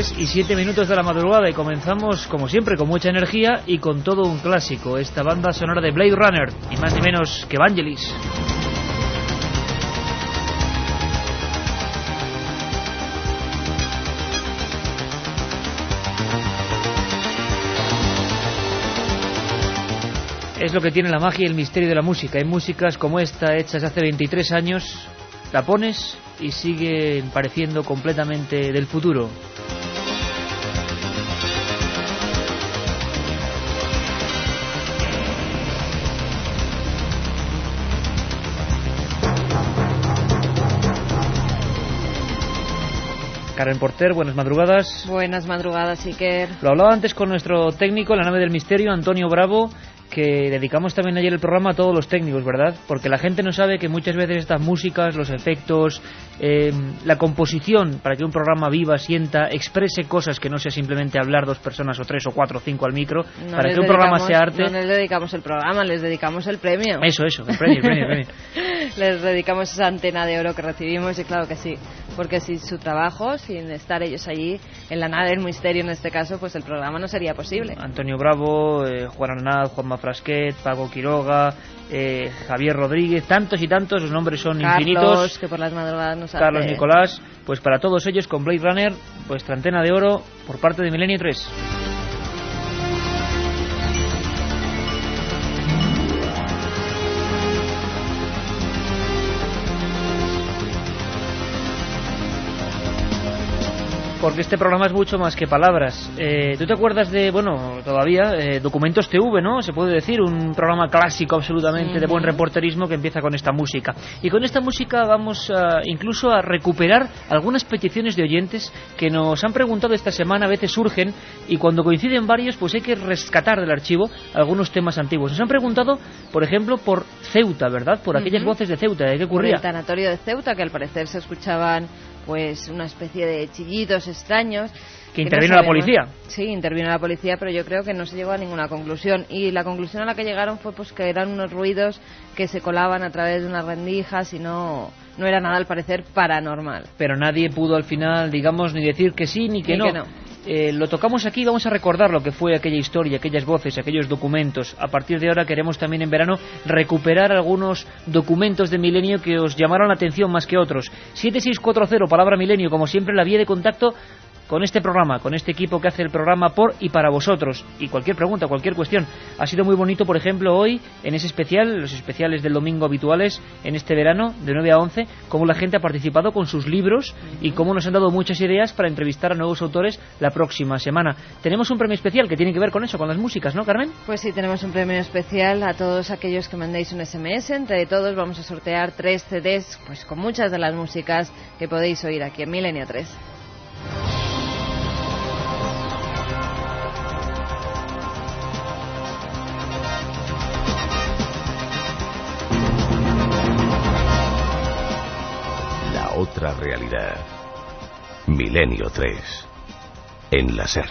Y 7 minutos de la madrugada y comenzamos como siempre con mucha energía y con todo un clásico, esta banda sonora de Blade Runner, y más ni menos que Vangelis. Es lo que tiene la magia y el misterio de la música. Hay músicas como esta hechas hace 23 años, la pones y siguen pareciendo completamente del futuro. Karen Porter, buenas madrugadas. Buenas madrugadas, Iker. Lo hablaba antes con nuestro técnico, la nave del misterio, Antonio Bravo, que dedicamos también ayer el programa a todos los técnicos, ¿verdad? Porque la gente no sabe que muchas veces estas músicas, los efectos, eh, la composición para que un programa viva, sienta, exprese cosas que no sea simplemente hablar dos personas o tres o cuatro o cinco al micro, para que un programa sea arte. No les dedicamos el programa, les dedicamos el premio. Eso, eso, el premio, el premio, el premio. les dedicamos esa antena de oro que recibimos y claro que sí, porque sin su trabajo, sin estar ellos allí en la nave del misterio en este caso, pues el programa no sería posible. Antonio Bravo, eh, Juan Arnaz, Juanma Frasquet, Pago Quiroga, eh, Javier Rodríguez, tantos y tantos, los nombres son Carlos, infinitos. que por las madrugadas nos Carlos Nicolás, pues para todos ellos con Blade Runner, pues antena de oro por parte de Milenio 3. Porque este programa es mucho más que palabras. Eh, ¿Tú te acuerdas de, bueno, todavía, eh, Documentos TV, ¿no? Se puede decir, un programa clásico absolutamente de buen reporterismo que empieza con esta música. Y con esta música vamos incluso a recuperar algunas peticiones de oyentes que nos han preguntado esta semana, a veces surgen, y cuando coinciden varios, pues hay que rescatar del archivo algunos temas antiguos. Nos han preguntado, por ejemplo, por Ceuta, ¿verdad? Por aquellas voces de Ceuta, ¿de qué ocurría? el tanatorio de Ceuta, que al parecer se escuchaban pues una especie de chillidos extraños. Que intervino la policía. Sí, intervino la policía, pero yo creo que no se llegó a ninguna conclusión. Y la conclusión a la que llegaron fue pues que eran unos ruidos que se colaban a través de unas rendijas y no, no era nada al parecer paranormal. Pero nadie pudo al final, digamos, ni decir que sí ni que, no. Eh, lo tocamos aquí, vamos a recordar lo que fue aquella historia, aquellas voces, aquellos documentos. A partir de ahora queremos también en verano recuperar algunos documentos de Milenio que os llamaron la atención más que otros. 7640, palabra Milenio, como siempre, la vía de contacto con este programa, con este equipo que hace el programa por y para vosotros. Y cualquier pregunta, cualquier cuestión. Ha sido muy bonito, por ejemplo, hoy, en ese especial, los especiales del domingo habituales, en este verano, de 9 a 11, cómo la gente ha participado con sus libros y cómo nos han dado muchas ideas para entrevistar a nuevos autores la próxima semana. Tenemos un premio especial que tiene que ver con eso, con las músicas, ¿no, Carmen? Pues sí, tenemos un premio especial a todos aquellos que mandéis un SMS. Entre todos vamos a sortear tres CDs, pues con muchas de las músicas que podéis oír aquí en Milenio 3. Otra realidad. Milenio 3. En la SER.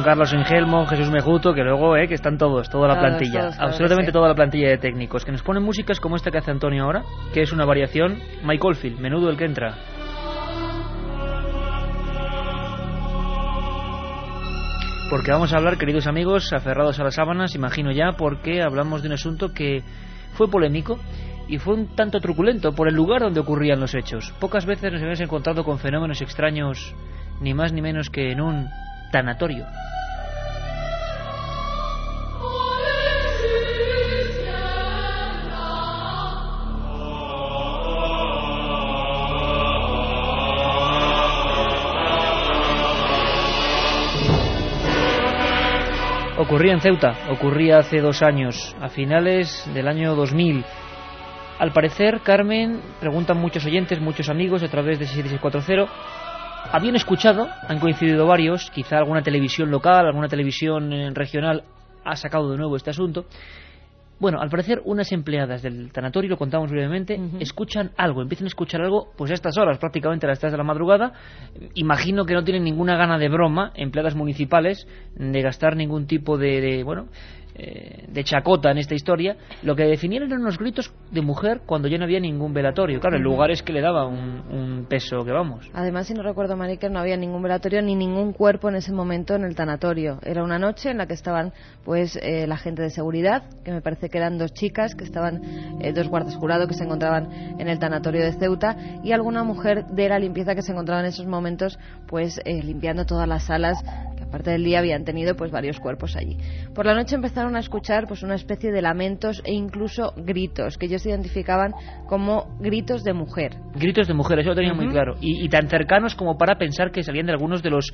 Juan Carlos Engelmo, Jesús Mejuto, que luego, eh, que están todos, toda la plantilla, absolutamente toda la plantilla de técnicos, que nos ponen músicas como esta que hace Antonio ahora, que es una variación, Mike Field, menudo el que entra. Porque vamos a hablar, queridos amigos, aferrados a las sábanas, imagino ya, porque hablamos de un asunto que fue polémico y fue un tanto truculento por el lugar donde ocurrían los hechos. Pocas veces nos hemos encontrado con fenómenos extraños, ni más ni menos que en un tanatorio. Ocurría en Ceuta, ocurría hace dos años, a finales del año 2000. Al parecer, Carmen, preguntan muchos oyentes, muchos amigos a través de 6640, habían escuchado, han coincidido varios, quizá alguna televisión local, alguna televisión eh, regional ha sacado de nuevo este asunto, bueno, al parecer unas empleadas del tanatorio, lo contamos brevemente, escuchan algo, empiezan a escuchar algo pues a estas horas, prácticamente a las 3 de la madrugada. Imagino que no tienen ninguna gana de broma, empleadas municipales, de gastar ningún tipo de, de bueno, eh, de chacota en esta historia, lo que definieron eran unos gritos de mujer cuando ya no había ningún velatorio. Claro, el lugar es que le daba un, peso que vamos. Además, si no recuerdo mal, que no había ningún velatorio ni ningún cuerpo en ese momento en el tanatorio. Era una noche en la que estaban pues eh, la gente de seguridad, que me parece que eran dos chicas, que estaban eh, dos guardas jurados que se encontraban en el tanatorio de Ceuta y alguna mujer de la limpieza que se encontraba en esos momentos pues limpiando todas las salas parte del día habían tenido pues varios cuerpos allí. Por la noche empezaron a escuchar pues una especie de lamentos e incluso gritos que ellos identificaban como gritos de mujer. Gritos de mujer, eso lo tenía muy claro. Y, tan cercanos como para pensar que salían de algunos de los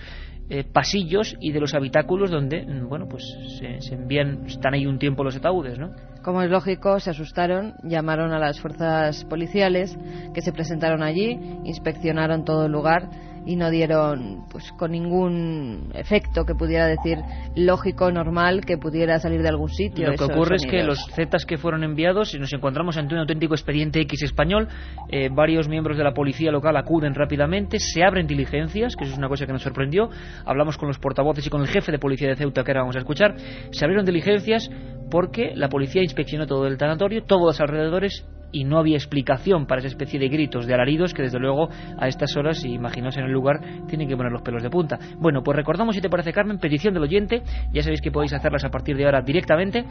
eh, pasillos y de los habitáculos donde, mm, bueno, pues se, envían, están ahí un tiempo los ataúdes, ¿no? Como es lógico, se asustaron, llamaron a las fuerzas policiales que se presentaron allí, inspeccionaron todo el lugar y no dieron pues con ningún efecto que pudiera decir lógico, normal, que pudiera salir de algún sitio. Lo que ocurre es que los Zetas que fueron enviados, y nos encontramos ante un auténtico expediente X español, eh, varios miembros de la policía local acuden rápidamente, se abren diligencias, que eso es una cosa que nos sorprendió, hablamos con los portavoces y con el jefe de policía de Ceuta que ahora vamos a escuchar, se abrieron diligencias porque la policía inspeccionó todo el tanatorio, todos los alrededores y no había explicación para esa especie de gritos, de alaridos que desde luego a estas horas, si imaginaos en el lugar, tienen que poner los pelos de punta. Bueno, pues recordamos, si te parece Carmen, petición del oyente, ya sabéis que podéis hacerlas a partir de ahora directamente.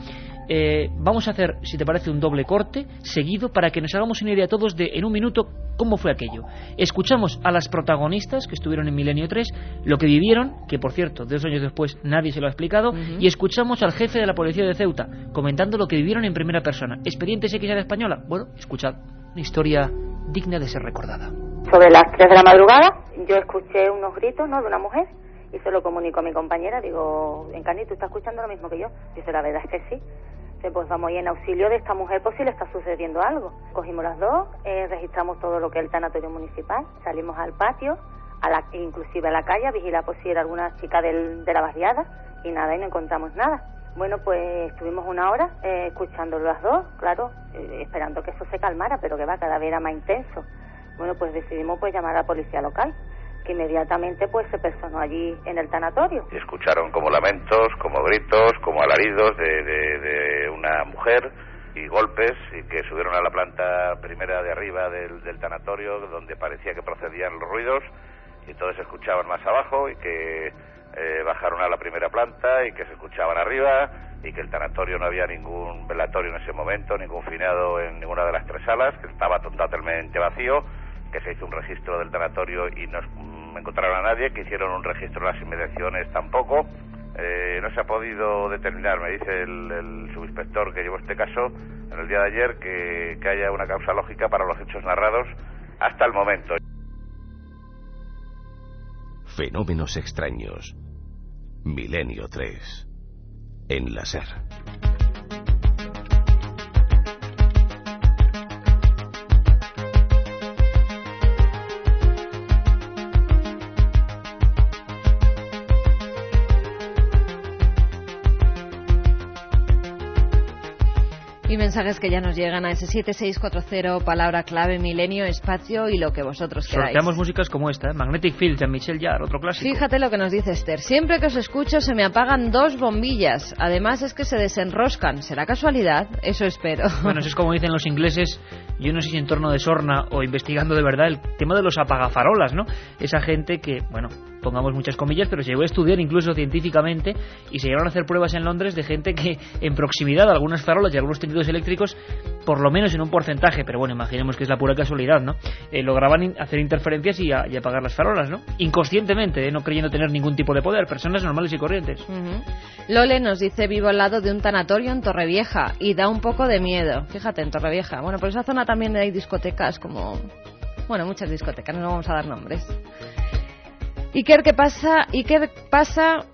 Eh, vamos a hacer, si te parece, un doble corte seguido para que nos hagamos una idea todos de, en un minuto, cómo fue aquello. Escuchamos a las protagonistas que estuvieron en Milenio 3, lo que vivieron, que por cierto, dos años después nadie se lo ha explicado, y escuchamos al jefe de la policía de Ceuta comentando lo que vivieron en primera persona. ¿Expedientes X de española? Bueno, escuchad, una historia digna de ser recordada. Sobre las 3 de la madrugada, yo escuché unos gritos, ¿no?, de una mujer y se lo comunico a mi compañera. Digo, Encani, ¿tú estás escuchando lo mismo que yo? Dice, la verdad es que sí. Dice, pues vamos y en auxilio de esta mujer por si le está sucediendo algo. Cogimos las dos, eh, registramos todo lo que es el tanatorio municipal, salimos al patio, a la, inclusive a la calle, a vigilar por si era alguna chica del, de la barriada y nada, y no encontramos nada. Bueno, pues estuvimos una hora eh, escuchando las dos, claro, eh, esperando que eso se calmara, pero que va, cada vez era más intenso. Bueno, pues decidimos pues llamar a la policía local, que inmediatamente pues se personó allí en el tanatorio. Y escucharon como lamentos, como gritos, como alaridos de, de, una mujer y golpes y que subieron a la planta primera de arriba del, del tanatorio donde parecía que procedían los ruidos y todos escuchaban más abajo y que eh, bajaron a la primera planta y que se escuchaban arriba y que el tanatorio no había ningún velatorio en ese momento, ningún finado en ninguna de las tres salas, que estaba totalmente vacío, que se hizo un registro del tanatorio y no mm, encontraron a nadie, que hicieron un registro en las inmediaciones tampoco. Eh, no se ha podido determinar, me dice el, subinspector que llevó este caso en el día de ayer, que, que haya una causa lógica para los hechos narrados hasta el momento. Fenómenos extraños Milenio 3. En la SER. Mensajes que ya nos llegan a ese 7640, palabra clave, milenio, espacio y lo que vosotros queráis. Sorteamos músicas como esta, ¿eh? Magnetic Field de Michel Jarre, otro clásico. Fíjate lo que nos dice Esther. Siempre que os escucho se me apagan dos bombillas. Además es que se desenroscan. ¿Será casualidad? Eso espero. Bueno, eso es como dicen los ingleses, yo no sé si en torno de Sorna o investigando de verdad el tema de los apagafarolas, ¿no? Esa gente que, bueno, pongamos muchas comillas, pero se llegó a estudiar incluso científicamente y se llegaron a hacer pruebas en Londres de gente que en proximidad a algunas farolas y algunos tendidos eléctricos, por lo menos en un porcentaje, pero bueno, imaginemos que es la pura casualidad, ¿no? Eh, lograban hacer interferencias y, apagar las farolas, ¿no? Inconscientemente, ¿eh? no creyendo tener ningún tipo de poder, personas normales y corrientes. Lole nos dice vivo al lado de un tanatorio en Torrevieja y da un poco de miedo. Fíjate, en Torrevieja. Bueno, por esa zona también hay discotecas como... Bueno, muchas discotecas, no vamos a dar nombres. Iker, ¿qué pasa? Iker pasa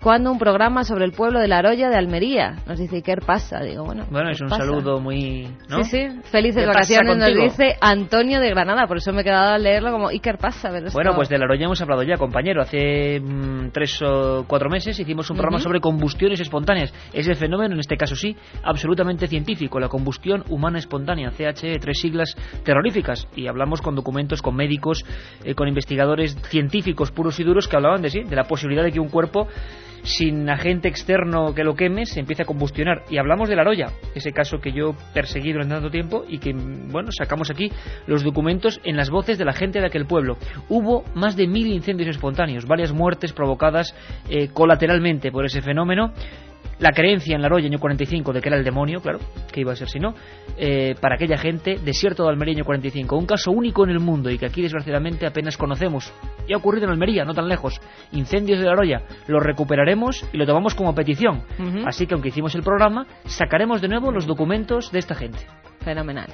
cuando un programa sobre el pueblo de La Aroya de Almería. Nos dice Iker pasa, digo, bueno. Bueno, es un saludo muy. ¿no? Sí, sí, felices vacaciones, nos dice Antonio de Granada, por eso me he quedado a leerlo como Iker pasa. bueno, pues de La Aroya hemos hablado ya, compañero. Hace mm, tres o cuatro meses hicimos un programa sobre combustiones espontáneas. Ese fenómeno, en este caso sí, absolutamente científico, la combustión humana espontánea, CHE, tres siglas terroríficas. Y hablamos con documentos, con médicos, eh, con investigadores científicos puros y duros que hablaban de sí, de la posibilidad de que un cuerpo sin agente externo que lo queme, se empieza a combustionar. Y hablamos de la Roya, ese caso que yo perseguí durante tanto tiempo y que, bueno, sacamos aquí los documentos en las voces de la gente de aquel pueblo. Hubo más de mil incendios espontáneos, varias muertes provocadas eh, colateralmente por ese fenómeno la creencia en la Roya año 45 de que era el demonio, claro, que iba a ser si no, eh, para aquella gente, desierto de Almería año 45, un caso único en el mundo y que aquí desgraciadamente apenas conocemos. Y ha ocurrido en Almería, no tan lejos. Incendios de la Roya, lo recuperaremos y lo tomamos como petición. Así que aunque hicimos el programa, sacaremos de nuevo los documentos de esta gente. Fenomenal.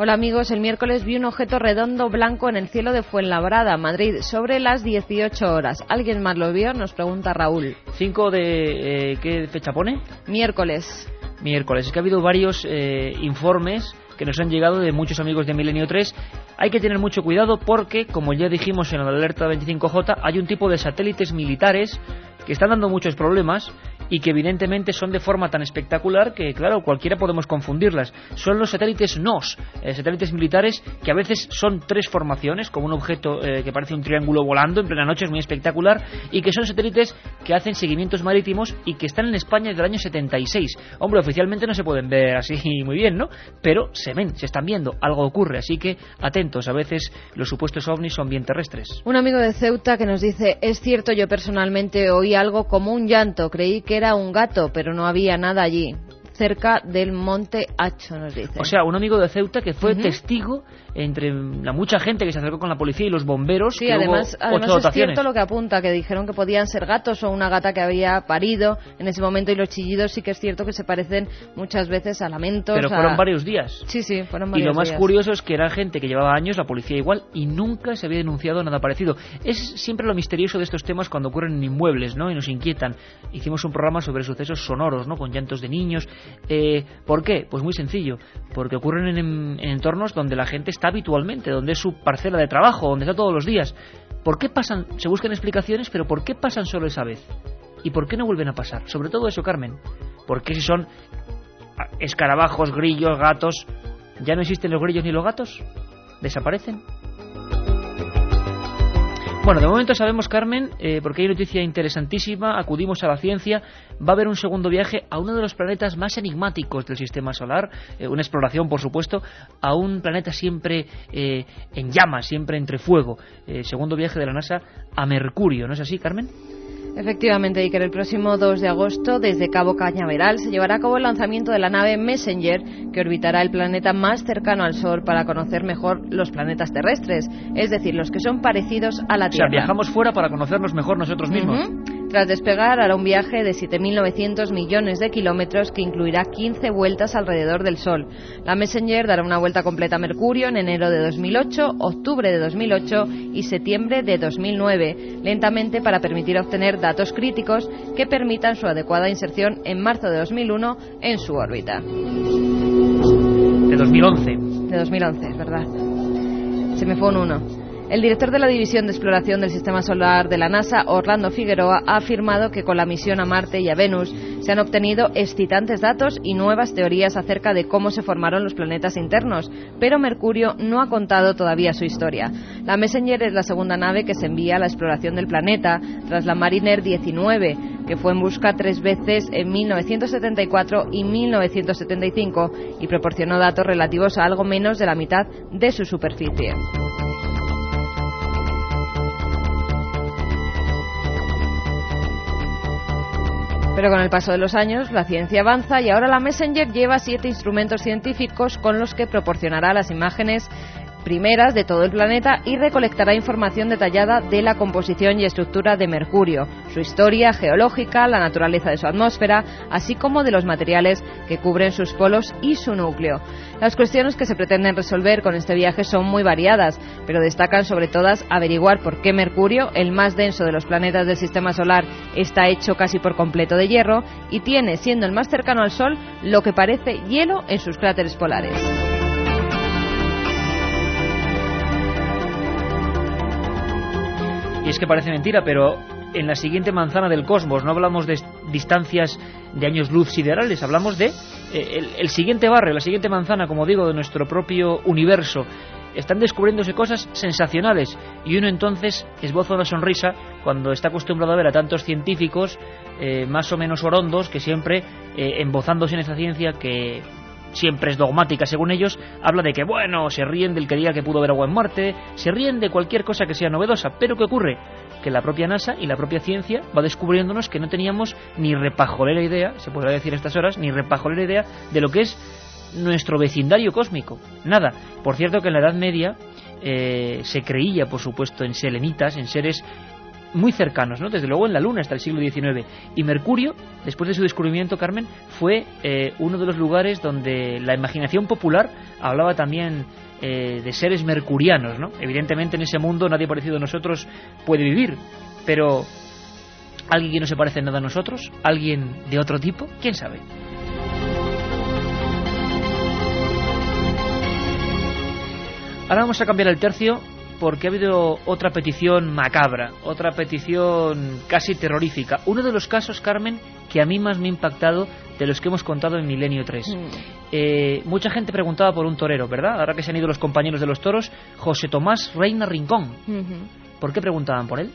Hola amigos, el miércoles vi un objeto redondo blanco en el cielo de Fuenlabrada, Madrid, sobre las 18 horas. ¿Alguien más lo vio? Nos pregunta Raúl. ¿Cinco de eh, qué fecha pone? Miércoles. Miércoles. Es que ha habido varios eh, informes que nos han llegado de muchos amigos de Milenio 3. Hay que tener mucho cuidado porque, como ya dijimos en la alerta 25J, hay un tipo de satélites militares que están dando muchos problemas y que evidentemente son de forma tan espectacular que, claro, cualquiera podemos confundirlas. Son los satélites NOS, eh, satélites militares que a veces son tres formaciones, como un objeto eh, que parece un triángulo volando en plena noche, es muy espectacular, y que son satélites que hacen seguimientos marítimos y que están en España desde el año 76. Hombre, oficialmente no se pueden ver así muy bien, ¿no? Pero se ven, se están viendo, algo ocurre, así que atentos, a veces los supuestos ovnis son bien terrestres. Un amigo de Ceuta que nos dice, es cierto, yo personalmente oí algo como un llanto, creí que era un gato, pero no había nada allí cerca del Monte Hacho, nos dice. O sea, un amigo de Ceuta que fue testigo entre la mucha gente que se acercó con la policía y los bomberos. Sí, además, además es cierto lo que apunta, que dijeron que podían ser gatos o una gata que había parido en ese momento y los chillidos sí que es cierto que se parecen muchas veces a lamentos. Pero fueron varios días. Sí, sí, fueron varios días. Y lo más curioso es que era gente que llevaba años, la policía igual, y nunca se había denunciado nada parecido. Es siempre lo misterioso de estos temas cuando ocurren en inmuebles, ¿no? Y nos inquietan. Hicimos un programa sobre sucesos sonoros, ¿no? Con llantos de niños. Eh, ¿Por qué? Pues muy sencillo. Porque ocurren en, en entornos donde la gente está habitualmente, donde es su parcela de trabajo, donde está todos los días. ¿Por qué pasan? Se buscan explicaciones, pero ¿por qué pasan solo esa vez? ¿Y por qué no vuelven a pasar? Sobre todo eso, Carmen. ¿Por qué si son escarabajos, grillos, gatos, ya no existen los grillos ni los gatos? ¿Desaparecen? Bueno, de momento sabemos, Carmen, eh, porque hay noticia interesantísima, acudimos a la ciencia, va a haber un segundo viaje a uno de los planetas más enigmáticos del sistema solar, eh, una exploración, por supuesto, a un planeta siempre eh, en llamas, siempre entre fuego. segundo viaje de la NASA a Mercurio, ¿no es así, Carmen? Efectivamente, Iker, el próximo 2 de agosto, desde Cabo Cañaveral, se llevará a cabo el lanzamiento de la nave Messenger, que orbitará el planeta más cercano al Sol para conocer mejor los planetas terrestres, es decir, los que son parecidos a la Tierra. O sea, viajamos fuera para conocernos mejor nosotros mismos. Tras despegar, hará un viaje de 7.900 millones de kilómetros que incluirá 15 vueltas alrededor del Sol. La Messenger dará una vuelta completa a Mercurio en enero de 2008, octubre de 2008 y septiembre de 2009, lentamente para permitir obtener datos críticos que permitan su adecuada inserción en marzo de 2001 en su órbita. De 2011. De 2011, es verdad. Se me fue un 1. El director de la División de Exploración del Sistema Solar de la NASA, Orlando Figueroa, ha afirmado que con la misión a Marte y a Venus se han obtenido excitantes datos y nuevas teorías acerca de cómo se formaron los planetas internos, pero Mercurio no ha contado todavía su historia. La Messenger es la segunda nave que se envía a la exploración del planeta, tras la Mariner 19, que fue en busca tres veces en 1974 y 1975 y proporcionó datos relativos a algo menos de la mitad de su superficie. Pero con el paso de los años, la ciencia avanza y ahora la Messenger lleva siete instrumentos científicos con los que proporcionará las imágenes primeras de todo el planeta y recolectará información detallada de la composición y estructura de Mercurio, su historia geológica, la naturaleza de su atmósfera, así como de los materiales que cubren sus polos y su núcleo. Las cuestiones que se pretenden resolver con este viaje son muy variadas, pero destacan sobre todas averiguar por qué Mercurio, el más denso de los planetas del sistema solar, está hecho casi por completo de hierro y tiene, siendo el más cercano al Sol, lo que parece hielo en sus cráteres polares. Y es que parece mentira, pero en la siguiente manzana del cosmos no hablamos de distancias de años luz siderales, hablamos de eh, el, siguiente barrio, la siguiente manzana, como digo, de nuestro propio universo. Están descubriéndose cosas sensacionales y uno entonces esboza una sonrisa cuando está acostumbrado a ver a tantos científicos eh, más o menos orondos que siempre eh, embozándose en esa ciencia que siempre es dogmática según ellos, habla de que, bueno, se ríen del que diga que pudo ver agua en Marte, se ríen de cualquier cosa que sea novedosa, pero ¿qué ocurre? Que la propia NASA y la propia ciencia va descubriéndonos que no teníamos ni repajolera idea, se podría decir a estas horas, ni repajolera idea de lo que es nuestro vecindario cósmico. Nada. Por cierto que en la Edad Media eh, se creía, por supuesto, en selenitas, en seres muy cercanos, ¿no? desde luego en la Luna hasta el siglo XIX. Y Mercurio, después de su descubrimiento, Carmen, fue eh, uno de los lugares donde la imaginación popular hablaba también eh, de seres mercurianos. ¿no? Evidentemente en ese mundo nadie parecido a nosotros puede vivir, pero alguien que no se parece nada a nosotros, alguien de otro tipo, quién sabe. Ahora vamos a cambiar el tercio porque ha habido otra petición macabra, otra petición casi terrorífica. Uno de los casos, Carmen, que a mí más me ha impactado de los que hemos contado en Milenio 3. Mm. Eh, mucha gente preguntaba por un torero, ¿verdad? Ahora que se han ido los compañeros de los toros, José Tomás Reina Rincón. ¿Por qué preguntaban por él?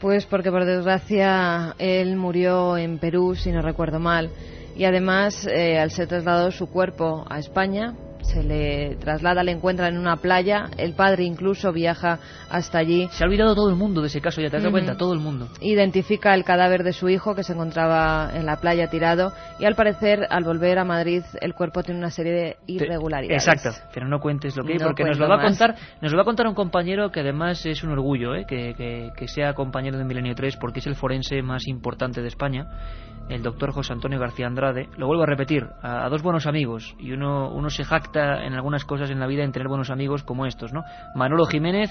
Pues porque por desgracia él murió en Perú, si no recuerdo mal, y además eh, al ser trasladado su cuerpo a España, se le traslada, le encuentra en una playa, el padre incluso viaja hasta allí. Se ha olvidado todo el mundo de ese caso, ya te has dado cuenta, todo el mundo. Identifica el cadáver de su hijo que se encontraba en la playa tirado y al parecer al volver a Madrid el cuerpo tiene una serie de irregularidades. Exacto, pero no cuentes lo que hay porque nos lo va a contar, nos lo va a contar un compañero que además es un orgullo, ¿eh? que, que, que sea compañero de Milenio 3 porque es el forense más importante de España el doctor José Antonio García Andrade, lo vuelvo a repetir, a, dos buenos amigos, y uno, uno se jacta en algunas cosas en la vida en tener buenos amigos como estos, ¿no? Manolo Jiménez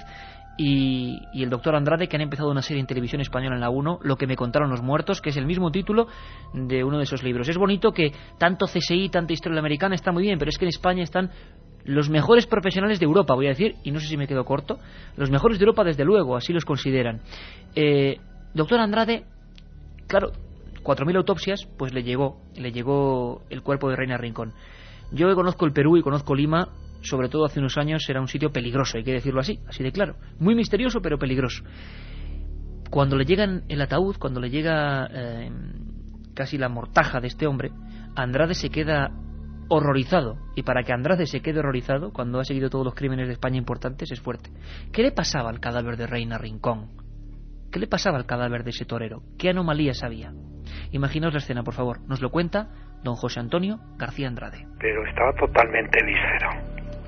y, el doctor Andrade, que han empezado una serie en televisión española en la 1, Lo que me contaron los muertos, que es el mismo título de uno de esos libros. Es bonito que tanto CSI, tanta historia americana está muy bien, pero es que en España están los mejores profesionales de Europa, voy a decir, y no sé si me quedo corto, los mejores de Europa desde luego, así los consideran. Eh, doctor Andrade, claro, 4.000 autopsias, pues le llegó, le llegó el cuerpo de Reina Rincón. Yo conozco el Perú y conozco Lima, sobre todo hace unos años era un sitio peligroso, hay que decirlo así, así de claro. Muy misterioso, pero peligroso. Cuando le llega el ataúd, cuando le llega eh, casi la mortaja de este hombre, Andrade se queda horrorizado. Y para que Andrade se quede horrorizado, cuando ha seguido todos los crímenes de España importantes, es fuerte. ¿Qué le pasaba al cadáver de Reina Rincón? ¿Qué le pasaba al cadáver de ese torero? ¿Qué anomalías había? Imaginaos la escena, por favor. Nos lo cuenta don José Antonio García Andrade. Pero estaba totalmente visero.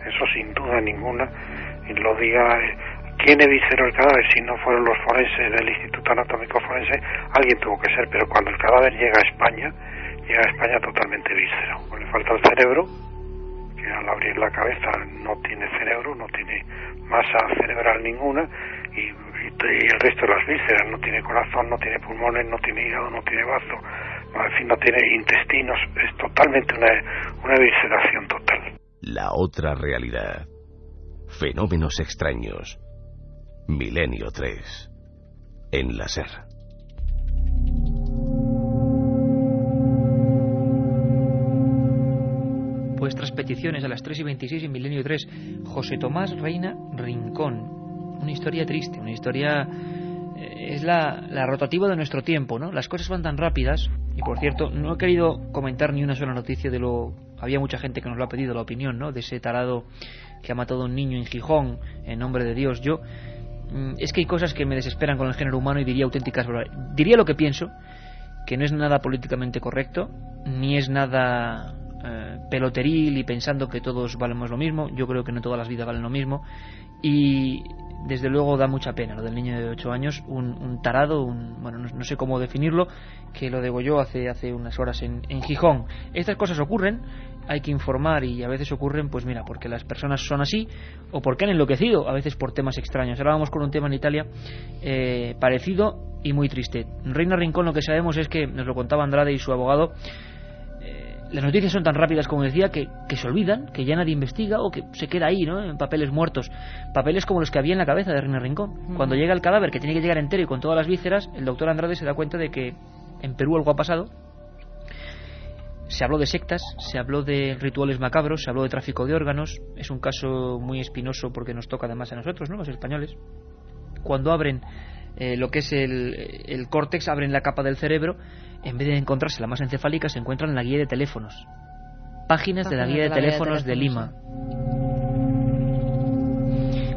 Eso sin duda ninguna. Y lo diga quién visero el cadáver si no fueron los forenses del Instituto Anatómico Forense. Alguien tuvo que ser, pero cuando el cadáver llega a España, llega a España totalmente víscero. Le falta el cerebro, que al abrir la cabeza no tiene cerebro, no tiene masa cerebral ninguna y y el resto de las vísceras, no tiene corazón, no tiene pulmones, no tiene hígado, no tiene bazo, no, en fin, no tiene intestinos, es totalmente una, una visceración total. La otra realidad. Fenómenos extraños. Milenio 3. En la SER. Vuestras peticiones a las 3 y 26 en Milenio 3. José Tomás Reina Rincón, una historia triste, una historia eh, es la, rotativa de nuestro tiempo, ¿no? Las cosas van tan rápidas y por cierto no he querido comentar ni una sola noticia de lo había mucha gente que nos lo ha pedido la opinión, ¿no? De ese tarado que ha matado a un niño en Gijón en nombre de Dios. Yo mm, es que hay cosas que me desesperan con el género humano y diría auténticas diría lo que pienso que no es nada políticamente correcto, ni es nada eh, peloteril y pensando que todos valemos lo mismo. Yo creo que no todas las vidas valen lo mismo. Y desde luego da mucha pena lo del niño de 8 años, un, tarado, un, bueno, no, sé cómo definirlo, que lo degolló hace, hace unas horas en, en Gijón. Estas cosas ocurren, hay que informar y a veces ocurren, pues mira, porque las personas son así o porque han enloquecido, a veces por temas extraños. Ahora vamos con un tema en Italia eh, parecido y muy triste. Reina Rincón lo que sabemos es que, nos lo contaba Andrade y su abogado, las noticias son tan rápidas como decía que, se olvidan, que ya nadie investiga o que se queda ahí, ¿no? En papeles muertos. Papeles como los que había en la cabeza de Reina Rincón. Cuando llega el cadáver, que tiene que llegar entero y con todas las vísceras, el doctor Andrade se da cuenta de que en Perú algo ha pasado. Se habló de sectas, se habló de rituales macabros, se habló de tráfico de órganos. Es un caso muy espinoso porque nos toca además a nosotros, ¿no? Los españoles. Cuando abren eh, lo que es el, el córtex, abren la capa del cerebro en vez de encontrarse la masa encefálica, se encuentran en la guía de teléfonos. Páginas de la guía de, teléfonos de, Lima.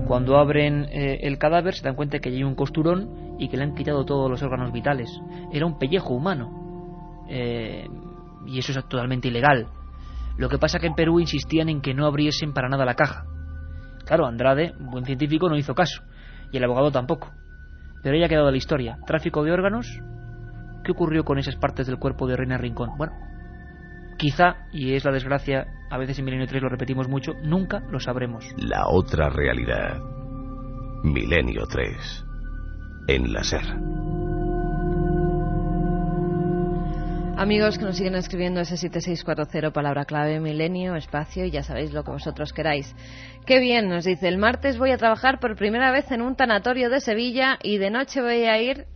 Cuando abren eh, el cadáver se dan cuenta que hay un costurón y que le han quitado todos los órganos vitales. Era un pellejo humano. Eh, y eso es totalmente ilegal. Lo que pasa que en Perú insistían en que no abriesen para nada la caja. Claro, Andrade, buen científico, no hizo caso. Y el abogado tampoco. Pero ya ha quedado la historia. Tráfico de órganos, ¿Qué ocurrió con esas partes del cuerpo de Reina Rincón? Bueno, quizá, y es la desgracia, a veces en Milenio 3 lo repetimos mucho, nunca lo sabremos. La otra realidad. Milenio 3. En la SER. Amigos que nos siguen escribiendo ese 7640, palabra clave, milenio, espacio, y ya sabéis lo que vosotros queráis. Qué bien, nos dice, el martes voy a trabajar por primera vez en un tanatorio de Sevilla y de noche voy a ir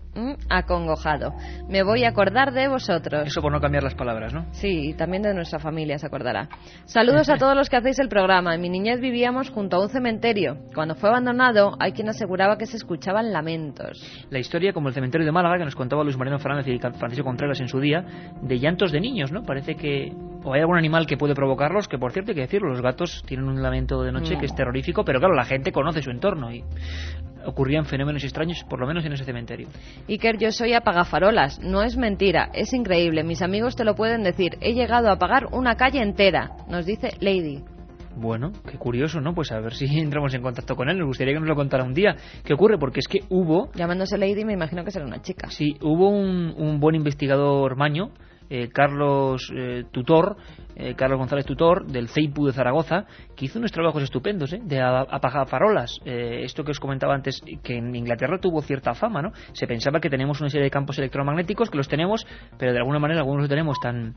acongojado. Me voy a acordar de vosotros. Eso por no cambiar las palabras, ¿no? Sí, y también de nuestra familia se acordará. Saludos a todos los que hacéis el programa. En mi niñez vivíamos junto a un cementerio. Cuando fue abandonado, hay quien aseguraba que se escuchaban lamentos. La historia, como el cementerio de Málaga, que nos contaba Luis Mariano Fernández y Francisco Contreras en su día, de llantos de niños, ¿no? Parece que o hay algún animal que puede provocarlos, que por cierto hay que decirlo, los gatos tienen un lamento de noche que es terrorífico, pero claro, la gente conoce su entorno y ocurrían fenómenos extraños, por lo menos en ese cementerio. Iker, yo soy apagafarolas. No es mentira, es increíble. Mis amigos te lo pueden decir. He llegado a apagar una calle entera, nos dice Lady. Bueno, qué curioso, ¿no? Pues a ver si entramos en contacto con él. Nos gustaría que nos lo contara un día. ¿Qué ocurre? Porque es que hubo... Llamándose Lady me imagino que será una chica. Sí, hubo un, un buen investigador maño, eh, Carlos eh, Tutor, eh, Carlos González Tutor, del CEIPU de Zaragoza, que hizo unos trabajos estupendos, ¿eh? de apagar farolas. Eh, esto que os comentaba antes, que en Inglaterra tuvo cierta fama, ¿no? Se pensaba que tenemos una serie de campos electromagnéticos, que los tenemos, pero de alguna manera algunos los tenemos tan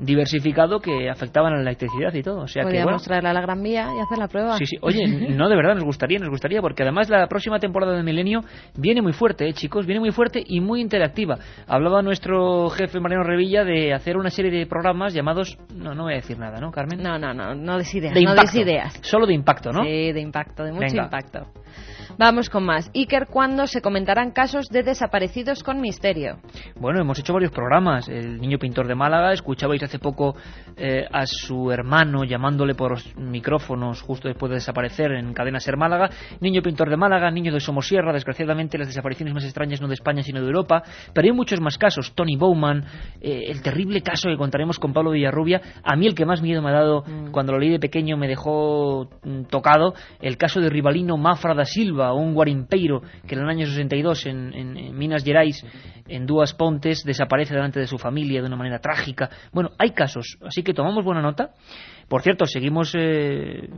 diversificado que afectaban a la electricidad y todo. O sea Podríamos que, bueno, traerla a la Gran Vía y hacer la prueba. Sí, sí. Oye, no, de verdad, nos gustaría, nos gustaría, porque además la próxima temporada de Milenio viene muy fuerte, ¿eh, chicos? Viene muy fuerte y muy interactiva. Hablaba nuestro jefe Mariano Revilla de hacer una serie de programas llamados no, no voy a decir nada, ¿no, Carmen? No, no, no, no des ideas. De no impacto. ideas. Solo de impacto, ¿no? Sí, de impacto, de mucho impacto. Vamos con más. Iker, ¿cuándo se comentarán casos de desaparecidos con misterio? Bueno, hemos hecho varios programas. El niño pintor de Málaga, escuchabais hace poco eh, a su hermano llamándole por los micrófonos justo después de desaparecer en Cadena Ser Málaga. Niño pintor de Málaga, niño de Somosierra, desgraciadamente las desapariciones más extrañas no de España sino de Europa. Pero hay muchos más casos. Tony Bowman, eh, el terrible caso que contaremos con Pablo Villarrubia. A mí el que más miedo me ha dado mm. cuando lo leí de pequeño me dejó mm, tocado. El caso de Rivalino Mafra da Silva un guarimpeiro que en el año 62 en, en, Minas Gerais, en Duas Pontes, desaparece delante de su familia de una manera trágica. Bueno, hay casos, así que tomamos buena nota. Por cierto, seguimos eh,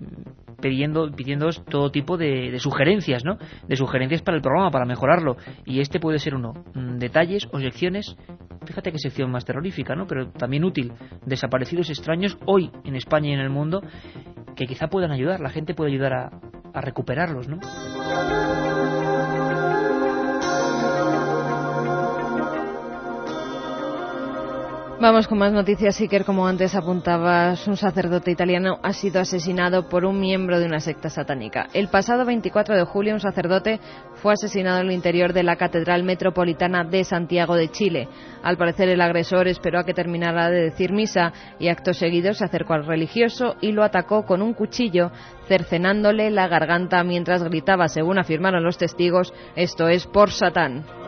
pidiendo, pidiéndoos todo tipo de, sugerencias, ¿no? De sugerencias para el programa, para mejorarlo. Y este puede ser uno. Mm, detalles o secciones, fíjate qué sección más terrorífica, ¿no? Pero también útil. Desaparecidos extraños hoy en España y en el mundo que quizá puedan ayudar. La gente puede ayudar a, a recuperarlos, ¿no? Vamos con más noticias, Iker. Como antes apuntabas, un sacerdote italiano ha sido asesinado por un miembro de una secta satánica. El pasado 24 de julio, un sacerdote fue asesinado en el interior de la Catedral Metropolitana de Santiago de Chile. Al parecer, el agresor esperó a que terminara de decir misa y acto seguido se acercó al religioso y lo atacó con un cuchillo, cercenándole la garganta mientras gritaba, según afirmaron los testigos, esto es por Satán.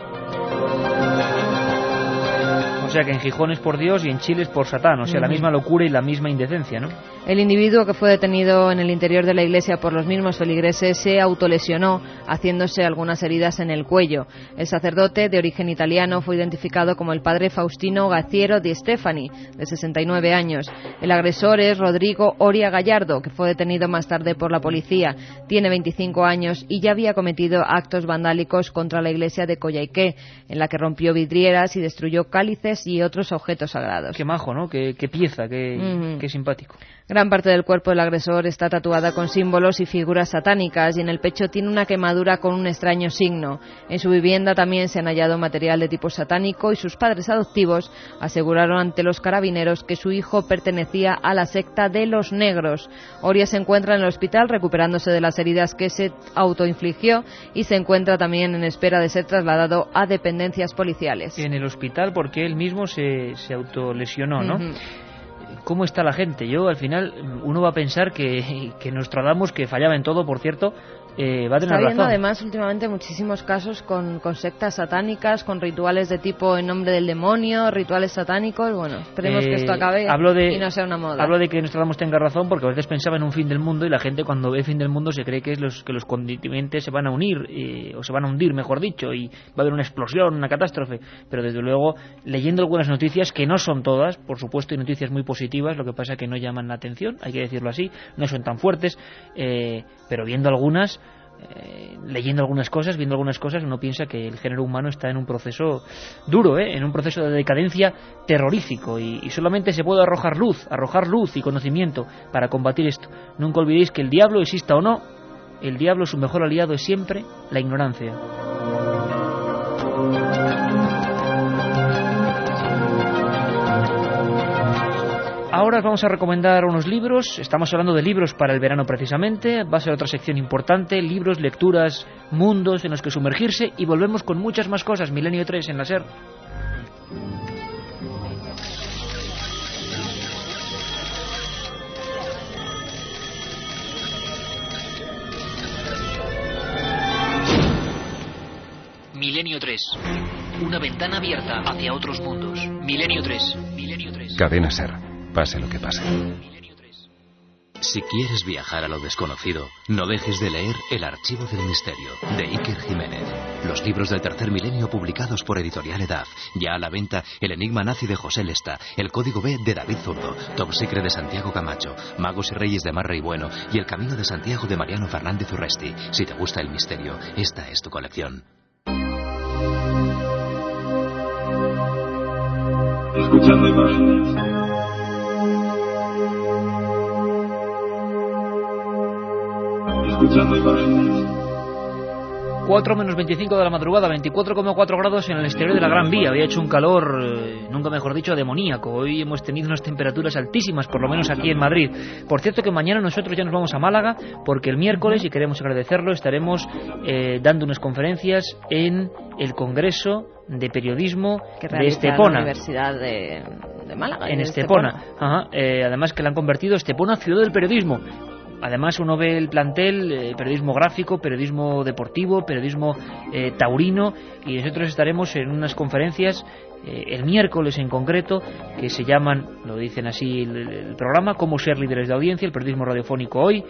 Sea que en Gijón es por Dios y en Chile es por Satán, o sea, la misma locura y la misma indecencia, ¿no? El individuo que fue detenido en el interior de la iglesia por los mismos feligreses se autolesionó, haciéndose algunas heridas en el cuello. El sacerdote, de origen italiano, fue identificado como el padre Faustino Gaciero di Stefani, de 69 años. El agresor es Rodrigo Oria Gallardo, que fue detenido más tarde por la policía. Tiene 25 años y ya había cometido actos vandálicos contra la iglesia de Coyhaique, en la que rompió vidrieras y destruyó cálices y otros objetos sagrados. Qué majo, ¿no? Qué, pieza, qué, qué simpático. Gran parte del cuerpo del agresor está tatuada con símbolos y figuras satánicas y en el pecho tiene una quemadura con un extraño signo. En su vivienda también se han hallado material de tipo satánico y sus padres adoptivos aseguraron ante los carabineros que su hijo pertenecía a la secta de los negros. Oria se encuentra en el hospital recuperándose de las heridas que se autoinfligió y se encuentra también en espera de ser trasladado a dependencias policiales. En el hospital porque él mismo se, autolesionó, ¿no? Cómo está la gente. Yo al final uno va a pensar que, que Nostradamus, que fallaba en todo, por cierto, eh, va a tener Está habiendo además últimamente muchísimos casos con, con, sectas satánicas, con rituales de tipo en nombre del demonio, rituales satánicos. Bueno, esperemos que esto eh, acabe y no sea una moda. Hablo de que Nostradamus tenga razón porque a veces pensaba en un fin del mundo y la gente cuando ve fin del mundo se cree que es los que los continentes se van a unir eh, o se van a hundir, mejor dicho, y va a haber una explosión, una catástrofe. Pero desde luego, leyendo algunas noticias que no son todas, por supuesto, y noticias muy positivas, lo que pasa es que no llaman la atención, hay que decirlo así, no son tan fuertes, pero viendo algunas eh, leyendo algunas cosas, viendo algunas cosas, uno piensa que el género humano está en un proceso duro, ¿eh? en un proceso de decadencia terrorífico y, y, solamente se puede arrojar luz, arrojar luz y conocimiento para combatir esto. Nunca olvidéis que el diablo, exista o no, el diablo su mejor aliado es siempre la ignorancia. Ahora os vamos a recomendar unos libros. Estamos hablando de libros para el verano precisamente. Va a ser otra sección importante. Libros, lecturas, mundos en los que sumergirse. Y volvemos con muchas más cosas. Milenio 3 en la SER. Milenio 3. Una ventana abierta hacia otros mundos. Milenio 3. Milenio 3. Cadena Ser pase lo que pase. Si quieres viajar a lo desconocido, no dejes de leer El Archivo del Misterio, de Iker Jiménez. Los libros del tercer milenio publicados por Editorial Edad. Ya a la venta El Enigma Nazi de José Lesta, El Código B de David Zurdo, Top Secret de Santiago Camacho, Magos y Reyes de Marra y Bueno y El Camino de Santiago de Mariano Fernández Urresti. Si te gusta el misterio, esta es tu colección. Escuchando imágenes. Escuchando imágenes. 4 menos 25 de la madrugada, 24,4 grados en el exterior de la Gran Vía. Había hecho un calor, eh, nunca mejor dicho, demoníaco. Hoy hemos tenido unas temperaturas altísimas, por lo menos aquí en Madrid. Por cierto que mañana nosotros ya nos vamos a Málaga, porque el miércoles, y queremos agradecerlo, estaremos eh, dando unas conferencias en el Congreso de Periodismo de Estepona. La Universidad de, Málaga. En Estepona. Eh, además que la han convertido Estepona ciudad del periodismo Además, uno ve el plantel, eh, periodismo gráfico, periodismo deportivo, periodismo eh, taurino, y nosotros estaremos en unas conferencias eh, el miércoles en concreto, que se llaman, lo dicen así el, programa, Cómo ser líderes de audiencia, el periodismo radiofónico hoy,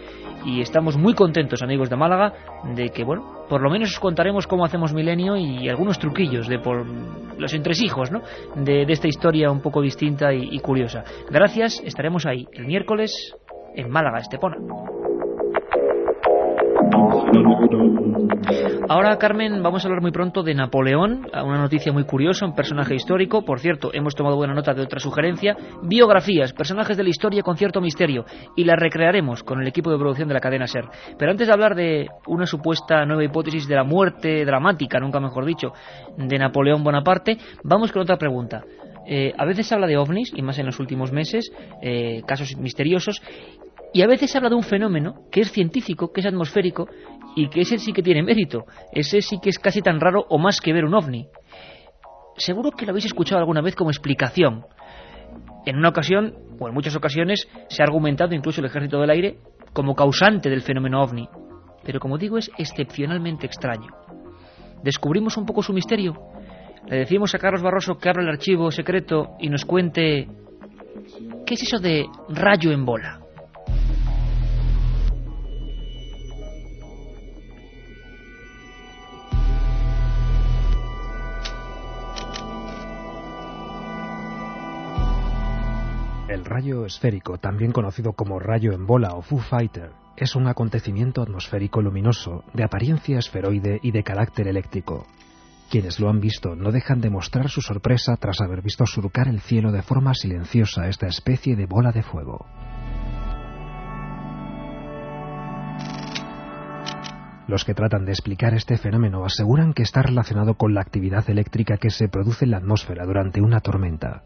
y estamos muy contentos, amigos de Málaga, de que, bueno, por lo menos os contaremos cómo hacemos Milenio y algunos truquillos de por los entresijos, ¿no? De, esta historia un poco distinta y curiosa. Gracias, estaremos ahí el miércoles en Málaga, Estepona. Ahora, Carmen, vamos a hablar muy pronto de Napoleón, una noticia muy curiosa, un personaje histórico. Por cierto, hemos tomado buena nota de otra sugerencia. Biografías, personajes de la historia con cierto misterio. Y las recrearemos con el equipo de producción de la cadena SER. Pero antes de hablar de una supuesta nueva hipótesis de la muerte dramática, nunca mejor dicho, de Napoleón Bonaparte, vamos con otra pregunta. Eh, a veces se habla de ovnis, y más en los últimos meses, eh, casos misteriosos, y a veces se habla de un fenómeno que es científico, que es atmosférico, y que ese sí que tiene mérito. Ese sí que es casi tan raro o más que ver un ovni. Seguro que lo habéis escuchado alguna vez como explicación. En una ocasión, o en muchas ocasiones, se ha argumentado incluso el ejército del aire como causante del fenómeno ovni. Pero como digo, es excepcionalmente extraño. ¿Descubrimos un poco su misterio? Le decimos a Carlos Barroso que abra el archivo secreto y nos cuente qué es eso de rayo en bola. Rayo esférico, también conocido como rayo en bola o Foo Fighter, es un acontecimiento atmosférico luminoso, de apariencia esferoide y de carácter eléctrico. Quienes lo han visto no dejan de mostrar su sorpresa tras haber visto surcar el cielo de forma silenciosa esta especie de bola de fuego. Los que tratan de explicar este fenómeno aseguran que está relacionado con la actividad eléctrica que se produce en la atmósfera durante una tormenta.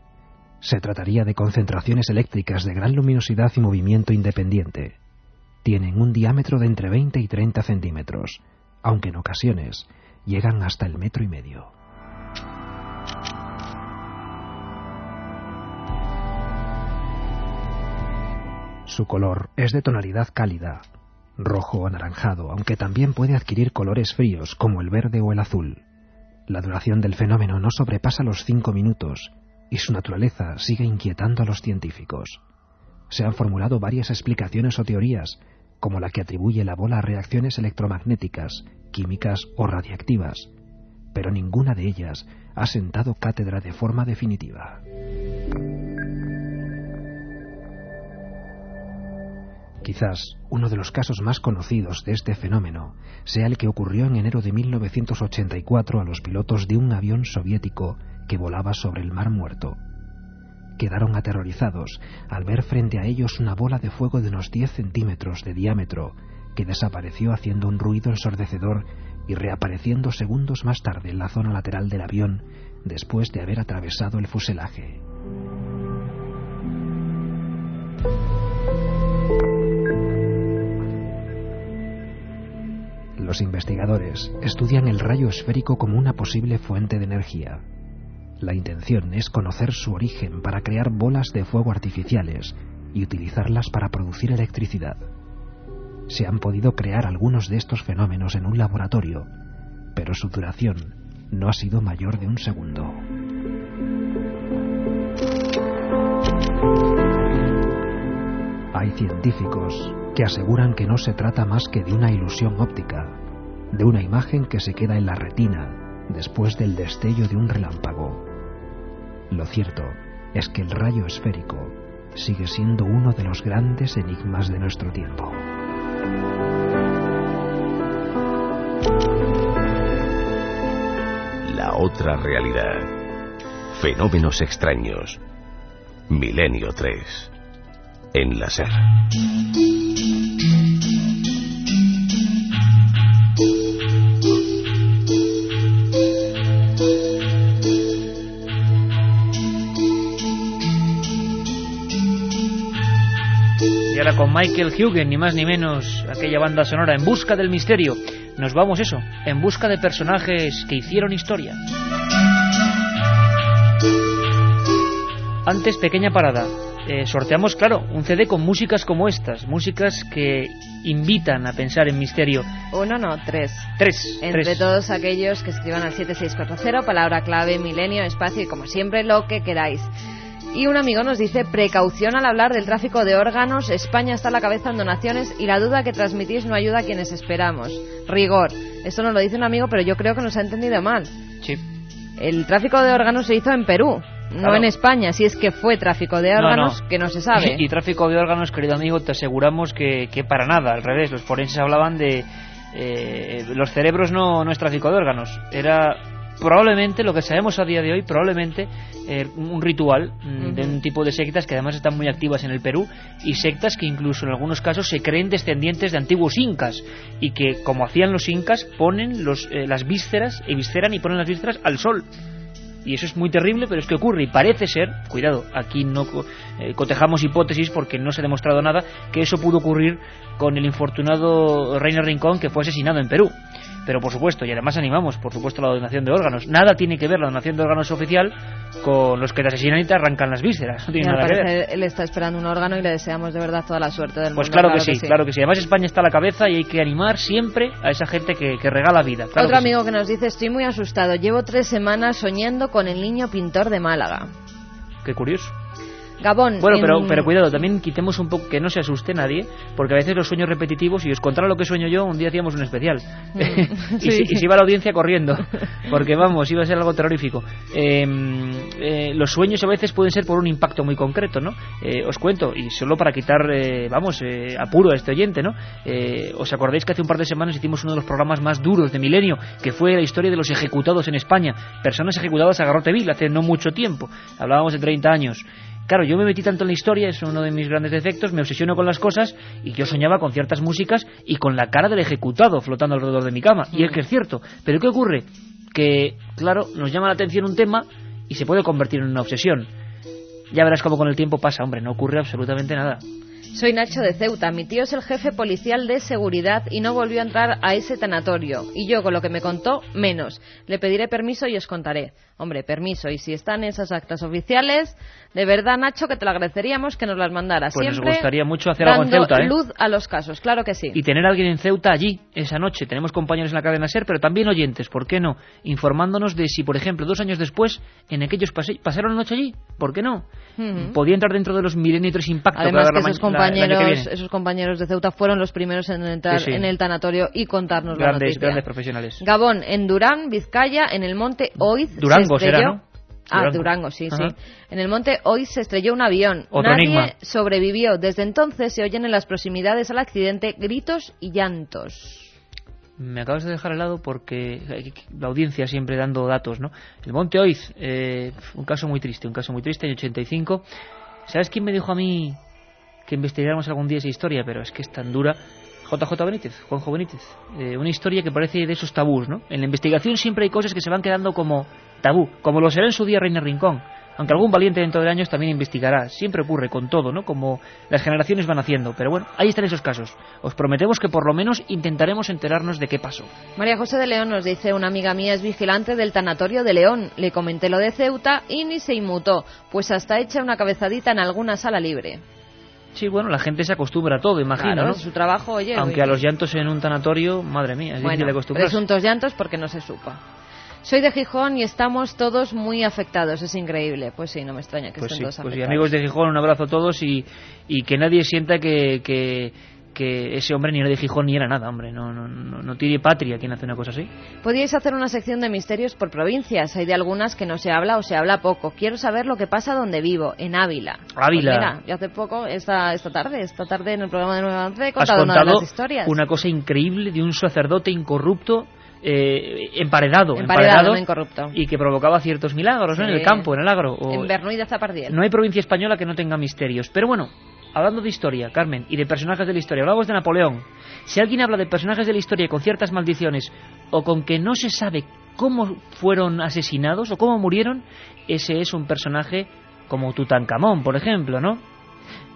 Se trataría de concentraciones eléctricas de gran luminosidad y movimiento independiente. Tienen un diámetro de entre 20 y 30 centímetros, aunque en ocasiones llegan hasta el metro y medio. Su color es de tonalidad cálida, rojo o anaranjado, aunque también puede adquirir colores fríos como el verde o el azul. La duración del fenómeno no sobrepasa los cinco minutos y su naturaleza sigue inquietando a los científicos. Se han formulado varias explicaciones o teorías, como la que atribuye la bola a reacciones electromagnéticas, químicas o radiactivas, pero ninguna de ellas ha sentado cátedra de forma definitiva. Quizás uno de los casos más conocidos de este fenómeno sea el que ocurrió en enero de 1984 a los pilotos de un avión soviético que volaba sobre el Mar Muerto. Quedaron aterrorizados al ver frente a ellos una bola de fuego de unos 10 centímetros de diámetro que desapareció haciendo un ruido ensordecedor y reapareciendo segundos más tarde en la zona lateral del avión después de haber atravesado el fuselaje. Los investigadores estudian el rayo esférico como una posible fuente de energía. La intención es conocer su origen para crear bolas de fuego artificiales y utilizarlas para producir electricidad. Se han podido crear algunos de estos fenómenos en un laboratorio, pero su duración no ha sido mayor de un segundo. Hay científicos que aseguran que no se trata más que de una ilusión óptica, de una imagen que se queda en la retina después del destello de un relámpago. Lo cierto es que el rayo esférico sigue siendo uno de los grandes enigmas de nuestro tiempo. La otra realidad. Fenómenos extraños. Milenio 3. En la SER. Con Michael Hugen, ni más ni menos, aquella banda sonora en busca del misterio. Nos vamos eso, en busca de personajes que hicieron historia. Antes, pequeña parada. Eh, sorteamos, claro, un CD con músicas como estas, músicas que invitan a pensar en misterio. Uno, no, tres. Tres. Entre tres. todos aquellos que escriban al 7640, palabra clave, milenio, espacio y como siempre lo que queráis. Y un amigo nos dice, precaución al hablar del tráfico de órganos, España está a la cabeza en donaciones y la duda que transmitís no ayuda a quienes esperamos. Rigor. Esto nos lo dice un amigo, pero yo creo que nos ha entendido mal. Sí. El tráfico de órganos se hizo en Perú, no en España, si es que fue tráfico de No, órganos, no. que no se sabe. Y tráfico de órganos, querido amigo, te aseguramos que, que para nada, al revés. Los forenses hablaban de. eh, los cerebros no, no es tráfico de órganos. Era probablemente, lo que sabemos a día de hoy, probablemente eh, un ritual mm, de un tipo de sectas que además están muy activas en el Perú y sectas que incluso en algunos casos se creen descendientes de antiguos incas y que, como hacían los incas, ponen los, eh, las vísceras, y visceran y ponen las vísceras al sol. Y eso es muy terrible, pero es que ocurre y parece ser, cuidado, aquí no eh, cotejamos hipótesis porque no se ha demostrado nada, que eso pudo ocurrir con el infortunado Reiner Rincón que fue asesinado en Perú. Pero por supuesto, y además animamos, por supuesto, la donación de órganos. Nada tiene que ver la donación de órganos oficial con los que te asesinan y te arrancan las vísceras. No tiene nada que ver. él está esperando un órgano y le deseamos de verdad toda la suerte del Pues mundo. claro, que, sí, claro que sí. Además España está a la cabeza y hay que animar siempre a esa gente que, que regala vida. Claro Otro que sí. amigo que nos dice, estoy muy asustado, llevo tres semanas soñando con el niño pintor de Málaga. Qué curioso. Gabón. Bueno, en- pero, pero cuidado, también quitemos un poco que no se asuste nadie, porque a veces los sueños repetitivos, y os contara lo que sueño yo, un día hacíamos un especial. Mm, y, se, y se iba la audiencia corriendo, porque vamos, iba a ser algo terrorífico. Eh, eh, los sueños a veces pueden ser por un impacto muy concreto, ¿no? Eh, os cuento, y solo para quitar, eh, vamos, eh, apuro a este oyente, ¿no? Eh, ¿Os acordáis que hace un par de semanas hicimos uno de los programas más duros de Milenio, que fue la historia de los ejecutados en España? Personas ejecutadas a garrote vil hace no mucho tiempo. Hablábamos de 30 años. Claro, yo me metí tanto en la historia, es uno de mis grandes defectos, me obsesiono con las cosas y yo soñaba con ciertas músicas y con la cara del ejecutado flotando alrededor de mi cama. Y es que es cierto. Pero ¿qué ocurre? Que, claro, nos llama la atención un tema y se puede convertir en una obsesión. Ya verás cómo con el tiempo pasa, hombre, no ocurre absolutamente nada. Soy Nacho de Ceuta. Mi tío es el jefe policial de seguridad y no volvió a entrar a ese tanatorio. Y yo, con lo que me contó, menos. Le pediré permiso y os contaré. Hombre, permiso. Y si están esas actas oficiales, de verdad, Nacho, que te lo agradeceríamos que nos las mandara. Pues nos Siempre gustaría mucho hacer algo en Ceuta, ¿eh? luz a los casos, claro que sí. y tener a alguien en Ceuta allí esa noche. Tenemos compañeros en la cadena SER, pero también oyentes, ¿por qué no? Informándonos de si, por ejemplo, dos años después, en aquellos pase pasaron la noche allí, ¿por qué no? Podía entrar dentro de los Milenio 3 Impacto. Además que la esos la- que compañeros, viene. esos compañeros de Ceuta fueron los primeros en entrar Sí, sí. en el tanatorio y contarnos la Grandes, noticia. grandes profesionales. Gabón, en Durán, Vizcaya, en el monte Oiz. Durango será, ¿no? Ah, Durango. Durango, sí, Ajá. sí. En el monte Oiz se estrelló un avión. Otro Nadie enigma. sobrevivió. Desde entonces se oyen en las proximidades al accidente gritos y llantos. Me acabas de dejar al lado porque la audiencia siempre dando datos, ¿no? El Monte Oiz, eh, un caso muy triste, un caso muy triste, en 85. ¿Sabes quién me dijo a mí que investigáramos algún día esa historia? Pero es que es tan dura. JJ Benítez, Juanjo Benítez. Eh, una historia que parece de esos tabús, ¿no? En la investigación siempre hay cosas que se van quedando como tabú, como lo será en su día Reina Rincón. Aunque algún valiente dentro de años también investigará. Siempre ocurre con todo, ¿no? Como las generaciones van haciendo. Pero bueno, ahí están esos casos. Os prometemos que por lo menos intentaremos enterarnos de qué pasó. María José de León nos dice, una amiga mía es vigilante del tanatorio de León. Le comenté lo de Ceuta y ni se inmutó, pues hasta echa una cabezadita en alguna sala libre. Sí, bueno, la gente se acostumbra a todo, imagino, Claro, ¿no? su trabajo, oye. Aunque oye. a los llantos en un tanatorio, madre mía, es difícil de Bueno, acostumbrarse. presuntos llantos porque no se supo. Soy de Gijón y estamos todos muy afectados, es increíble. Pues sí, no me extraña que Pues estén sí, todos pues sí, afectados. amigos de Gijón, un abrazo a todos y, y que nadie sienta que, que, que ese hombre ni era de Gijón ni era nada, hombre. No, no, no, no tiene patria quien hace una cosa así. Podríais hacer una sección de misterios por provincias. Hay de algunas que no se habla o se habla poco. Quiero saber lo que pasa donde vivo, en Ávila. Ávila. Pues mira, yo hace poco, esta, esta tarde, esta tarde en el programa de 9 a 11 he Has contado una de las historias. una cosa increíble de un sacerdote incorrupto, eh, emparedado, Emparedado, no y que provocaba ciertos milagros ¿no? en el campo, en el agro. o- En Bernuy de Zapardiel. No hay provincia española que no tenga misterios. Pero bueno, hablando de historia, Carmen, y de personajes de la historia, hablamos de Napoleón. Si alguien habla de personajes de la historia con ciertas maldiciones o con que no se sabe cómo fueron asesinados o cómo murieron, ese es un personaje como Tutankamón, por ejemplo, ¿no?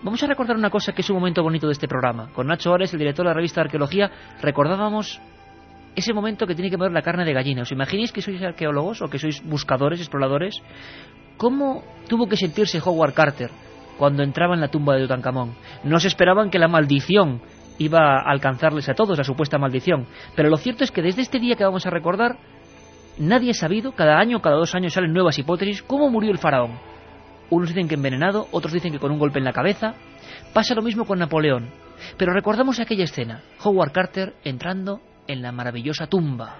Vamos a recordar una cosa que es un momento bonito de este programa. Con Nacho Ores, el director de la revista de Arqueología, recordábamos ese momento que tiene que ver la carne de gallina. ¿Os imagináis que sois arqueólogos o que sois buscadores, exploradores? ¿Cómo tuvo que sentirse Howard Carter cuando entraba en la tumba de Tutankamón? No se esperaban que la maldición iba a alcanzarles a todos, la supuesta maldición. Pero lo cierto es que desde este día que vamos a recordar, nadie ha sabido, cada año, cada dos años salen nuevas hipótesis, cómo murió el faraón. Unos dicen que envenenado, otros dicen que con un golpe en la cabeza. Pasa lo mismo con Napoleón. Pero recordamos aquella escena, Howard Carter entrando en la maravillosa tumba.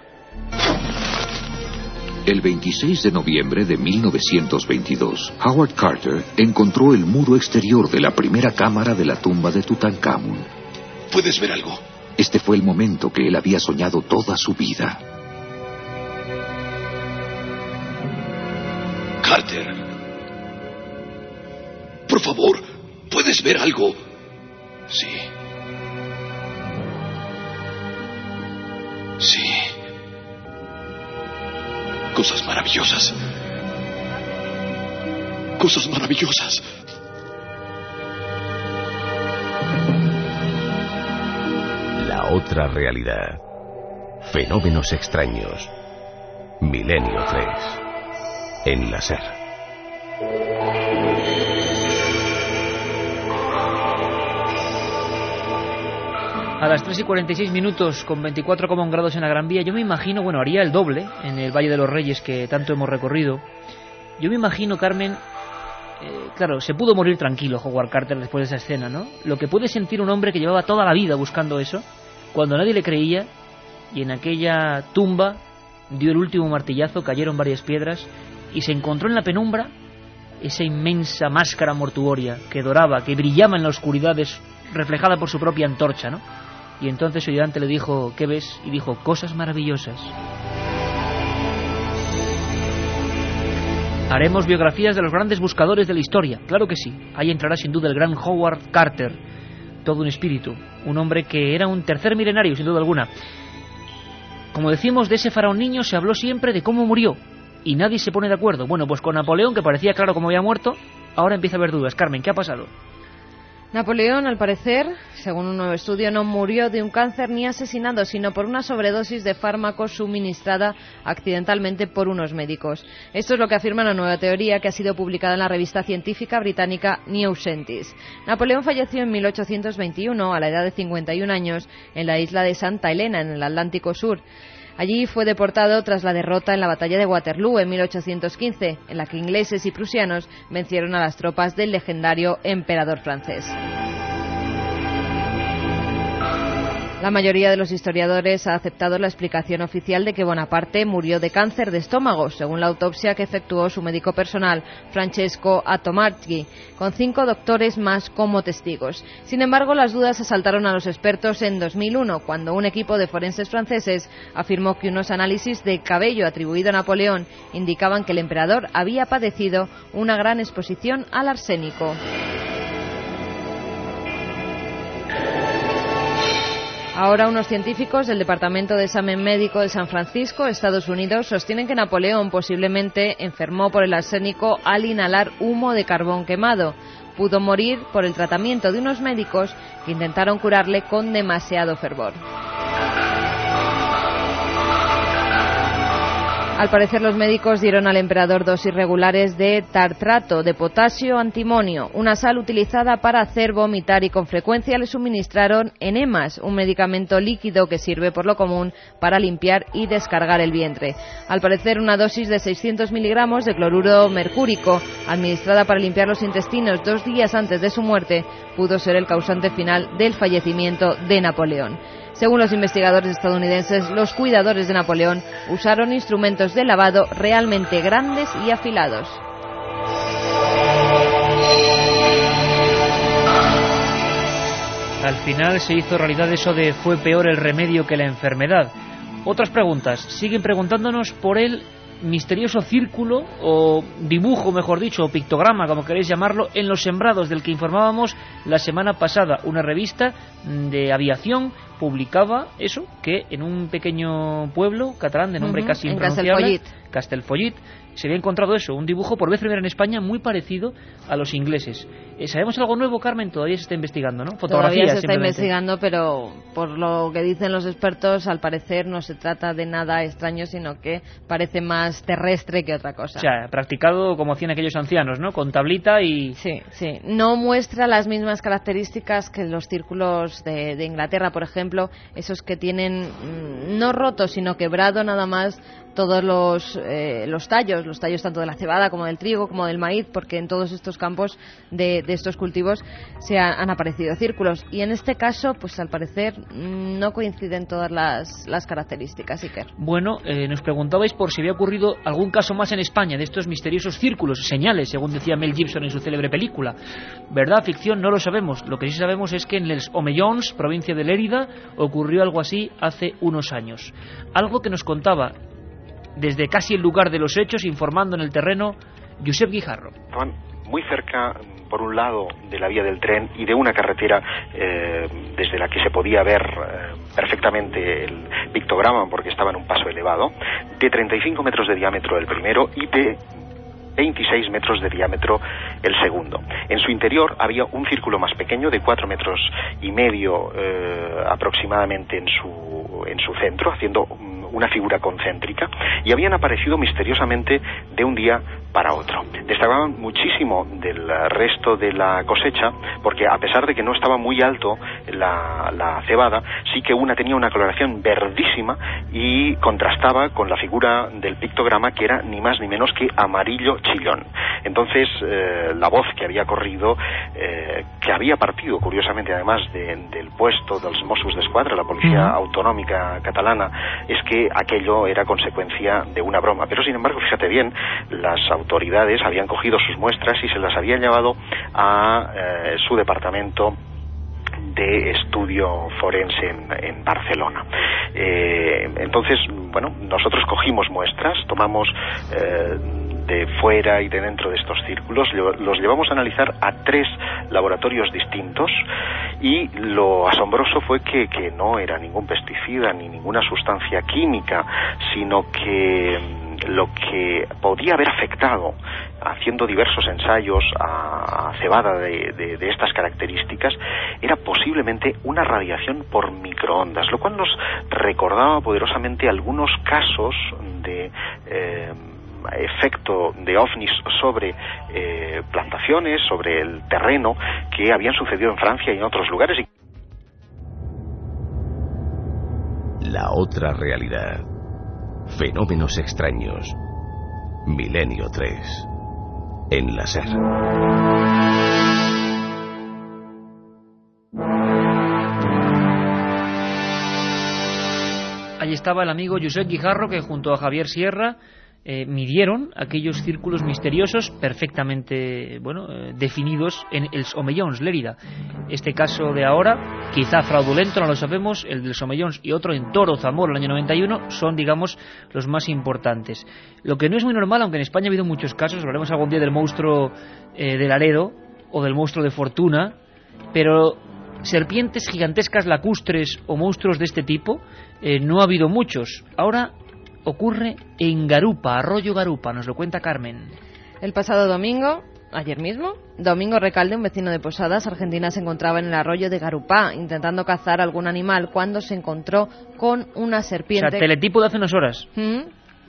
El 26 de noviembre de 1922, Howard Carter encontró el muro exterior de la primera cámara de la tumba de Tutankamón. ¿Puedes ver algo? Este fue el momento que él había soñado toda su vida. Carter. Por favor, ¿puedes ver algo? Sí. Sí. Cosas maravillosas. Cosas maravillosas. La otra realidad. Fenómenos extraños. Milenio 3. En la. A las 3 y 46 minutos, con 24,1 grados en la Gran Vía, yo me imagino, bueno, haría el doble en el Valle de los Reyes que tanto hemos recorrido. Yo me imagino, Carmen, eh, claro, se pudo morir tranquilo Howard Carter después de esa escena, ¿no? Lo que puede sentir un hombre que llevaba toda la vida buscando eso, cuando nadie le creía, y en aquella tumba dio el último martillazo, cayeron varias piedras, y se encontró en la penumbra esa inmensa máscara mortuoria que doraba, que brillaba en la oscuridad reflejada por su propia antorcha, ¿no? Y entonces su ayudante le dijo, ¿qué ves? Y dijo, cosas maravillosas. Haremos biografías de los grandes buscadores de la historia, claro que sí. Ahí entrará sin duda el gran Howard Carter, todo un espíritu, un hombre que era un tercer milenario, sin duda alguna. Como decimos, de ese faraón niño se habló siempre de cómo murió, y nadie se pone de acuerdo. Bueno, pues con Napoleón, que parecía claro cómo había muerto, ahora empieza a haber dudas. Carmen, ¿qué ha pasado? Napoleón, al parecer, según un nuevo estudio, no murió de un cáncer ni asesinado, sino por una sobredosis de fármacos suministrada accidentalmente por unos médicos. Esto es lo que afirma la nueva teoría que ha sido publicada en la revista científica británica New Scientist. Napoleón falleció en 1821, a la edad de 51 años, en la isla de Santa Elena, en el Atlántico Sur. Allí fue deportado tras la derrota en la batalla de Waterloo en 1815, en la que ingleses y prusianos vencieron a las tropas del legendario emperador francés. La mayoría de los historiadores ha aceptado la explicación oficial de que Bonaparte murió de cáncer de estómago, según la autopsia que efectuó su médico personal, Francesco Atomarchi, con cinco doctores más como testigos. Sin embargo, las dudas asaltaron a los expertos en 2001, cuando un equipo de forenses franceses afirmó que unos análisis de cabello atribuido a Napoleón indicaban que el emperador había padecido una gran exposición al arsénico. Ahora unos científicos del Departamento de Examen Médico de San Francisco, Estados Unidos, sostienen que Napoleón posiblemente enfermó por el arsénico al inhalar humo de carbón quemado. Pudo morir por el tratamiento de unos médicos que intentaron curarle con demasiado fervor. Al parecer los médicos dieron al emperador dosis regulares de tartrato de potasio antimonio, una sal utilizada para hacer vomitar y con frecuencia le suministraron enemas, un medicamento líquido que sirve por lo común para limpiar y descargar el vientre. Al parecer una dosis de 600 miligramos de cloruro mercúrico, administrada para limpiar los intestinos dos días antes de su muerte, pudo ser el causante final del fallecimiento de Napoleón. Según los investigadores estadounidenses, los cuidadores de Napoleón usaron instrumentos de lavado realmente grandes y afilados. Al final se hizo realidad eso de fue peor el remedio que la enfermedad. Otras preguntas. Siguen preguntándonos por el misterioso círculo o dibujo, mejor dicho, o pictograma, como queréis llamarlo, en los sembrados del que informábamos la semana pasada. Una revista de aviación publicaba eso, que en un pequeño pueblo catalán de nombre casi impronunciable, Castelfollit, se había encontrado eso, un dibujo por vez primera en España muy parecido a los ingleses. Eh, ¿Sabemos algo nuevo, Carmen? Todavía se está investigando, ¿no? Todavía se está investigando, pero por lo que dicen los expertos, al parecer no se trata de nada extraño, sino que parece más terrestre que otra cosa. O sea, practicado como hacían aquellos ancianos, ¿no? Con tablita y... Sí, sí. No muestra las mismas características que los círculos de, de Inglaterra, por ejemplo, esos que tienen mm, no roto, sino quebrado nada más todos los, eh, los tallos, los tallos tanto de la cebada como del trigo, como del maíz, porque en todos estos campos de, estos cultivos se han, aparecido círculos. Y en este caso, pues al parecer mm, no coinciden todas las, las características, Iker. Bueno, eh, nos preguntabais por si había ocurrido algún caso más en España de estos misteriosos círculos, señales, según decía Mel Gibson en su célebre película. ¿Verdad, ficción? No lo sabemos. Lo que sí sabemos es que en Les Omellons, provincia de Lérida, ocurrió algo así hace unos años. Algo que nos contaba desde casi el lugar de los hechos, informando en el terreno Josep Guijarro. Estaban muy cerca, por un lado, de la vía del tren y de una carretera eh, desde la que se podía ver eh, perfectamente el pictograma, porque estaba en un paso elevado, de 35 metros de diámetro el primero y de 26 metros de diámetro el segundo. En su interior había un círculo más pequeño de 4 metros y medio eh, aproximadamente en su en su centro, haciendo una figura concéntrica, y habían aparecido misteriosamente de un día para otro. Destacaban muchísimo del resto de la cosecha, porque a pesar de que no estaba muy alto la, la cebada, sí que una tenía una coloración verdísima y contrastaba con la figura del pictograma que era ni más ni menos que amarillo chillón. Entonces, eh, la voz que había corrido, eh, que había partido, curiosamente, además del puesto de los Mossos de Escuadra, la Policía Autonómica Catalana, es que aquello era consecuencia de una broma. Pero, sin embargo, fíjate bien, las autoridades habían cogido sus muestras y se las habían llevado a eh, su departamento de estudio forense en, Barcelona. Eh, entonces, bueno, nosotros cogimos muestras, tomamos eh, de fuera y de dentro de estos círculos, los llevamos a analizar a tres laboratorios distintos y lo asombroso fue que, que no era ningún pesticida ni ninguna sustancia química, sino que lo que podía haber afectado, haciendo diversos ensayos a, cebada de, estas características, era posiblemente una radiación por microondas, lo cual nos recordaba poderosamente algunos casos de eh, efecto de ovnis sobre eh, plantaciones, sobre el terreno que habían sucedido en Francia y en otros lugares. La otra realidad. Fenómenos extraños. Milenio 3. En la SER. Allí estaba el amigo Josep Guijarro que junto a Javier Sierra eh, midieron aquellos círculos misteriosos perfectamente bueno eh, definidos en el Somellons, Lérida. Este caso de ahora, quizá fraudulento, no lo sabemos, el del Somellons y otro en Toro, Zamora, el año 91, son, digamos, los más importantes. Lo que no es muy normal, aunque en España ha habido muchos casos, hablaremos algún día del monstruo eh, de Laredo o del monstruo de Fortuna, pero serpientes gigantescas lacustres o monstruos de este tipo no ha habido muchos. Ahora ocurre en Garupa, Arroyo Garupa, nos lo cuenta Carmen. El pasado domingo, ayer mismo, Domingo Recalde, un vecino de Posadas, Argentina, se encontraba en el arroyo de Garupá intentando cazar algún animal cuando se encontró con una serpiente. O sea, teletipo de hace unas horas. ¿Mm?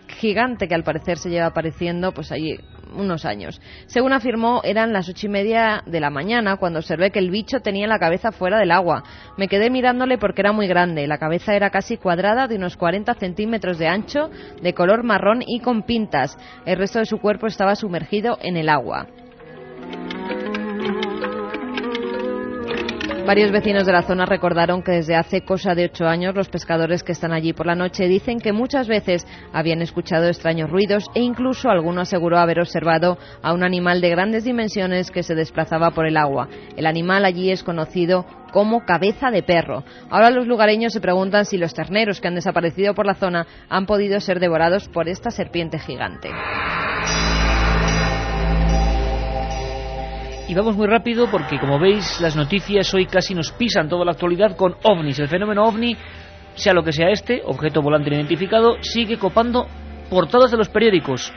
Gigante que al parecer se lleva apareciendo pues allí unos años. Según afirmó, eran las ocho y media de la mañana cuando observé que el bicho tenía la cabeza fuera del agua. Me quedé mirándole porque era muy grande. La cabeza era casi cuadrada, de unos 40 centímetros de ancho, de color marrón y con pintas. El resto de su cuerpo estaba sumergido en el agua. Varios vecinos de la zona recordaron que desde hace cosa de ocho años los pescadores que están allí por la noche dicen que muchas veces habían escuchado extraños ruidos e incluso alguno aseguró haber observado a un animal de grandes dimensiones que se desplazaba por el agua. El animal allí es conocido como cabeza de perro. Ahora los lugareños se preguntan si los terneros que han desaparecido por la zona han podido ser devorados por esta serpiente gigante. Y vamos muy rápido porque, como veis, las noticias hoy casi nos pisan toda la actualidad con ovnis. El fenómeno ovni, sea lo que sea este, objeto volante identificado, sigue copando portadas de los periódicos.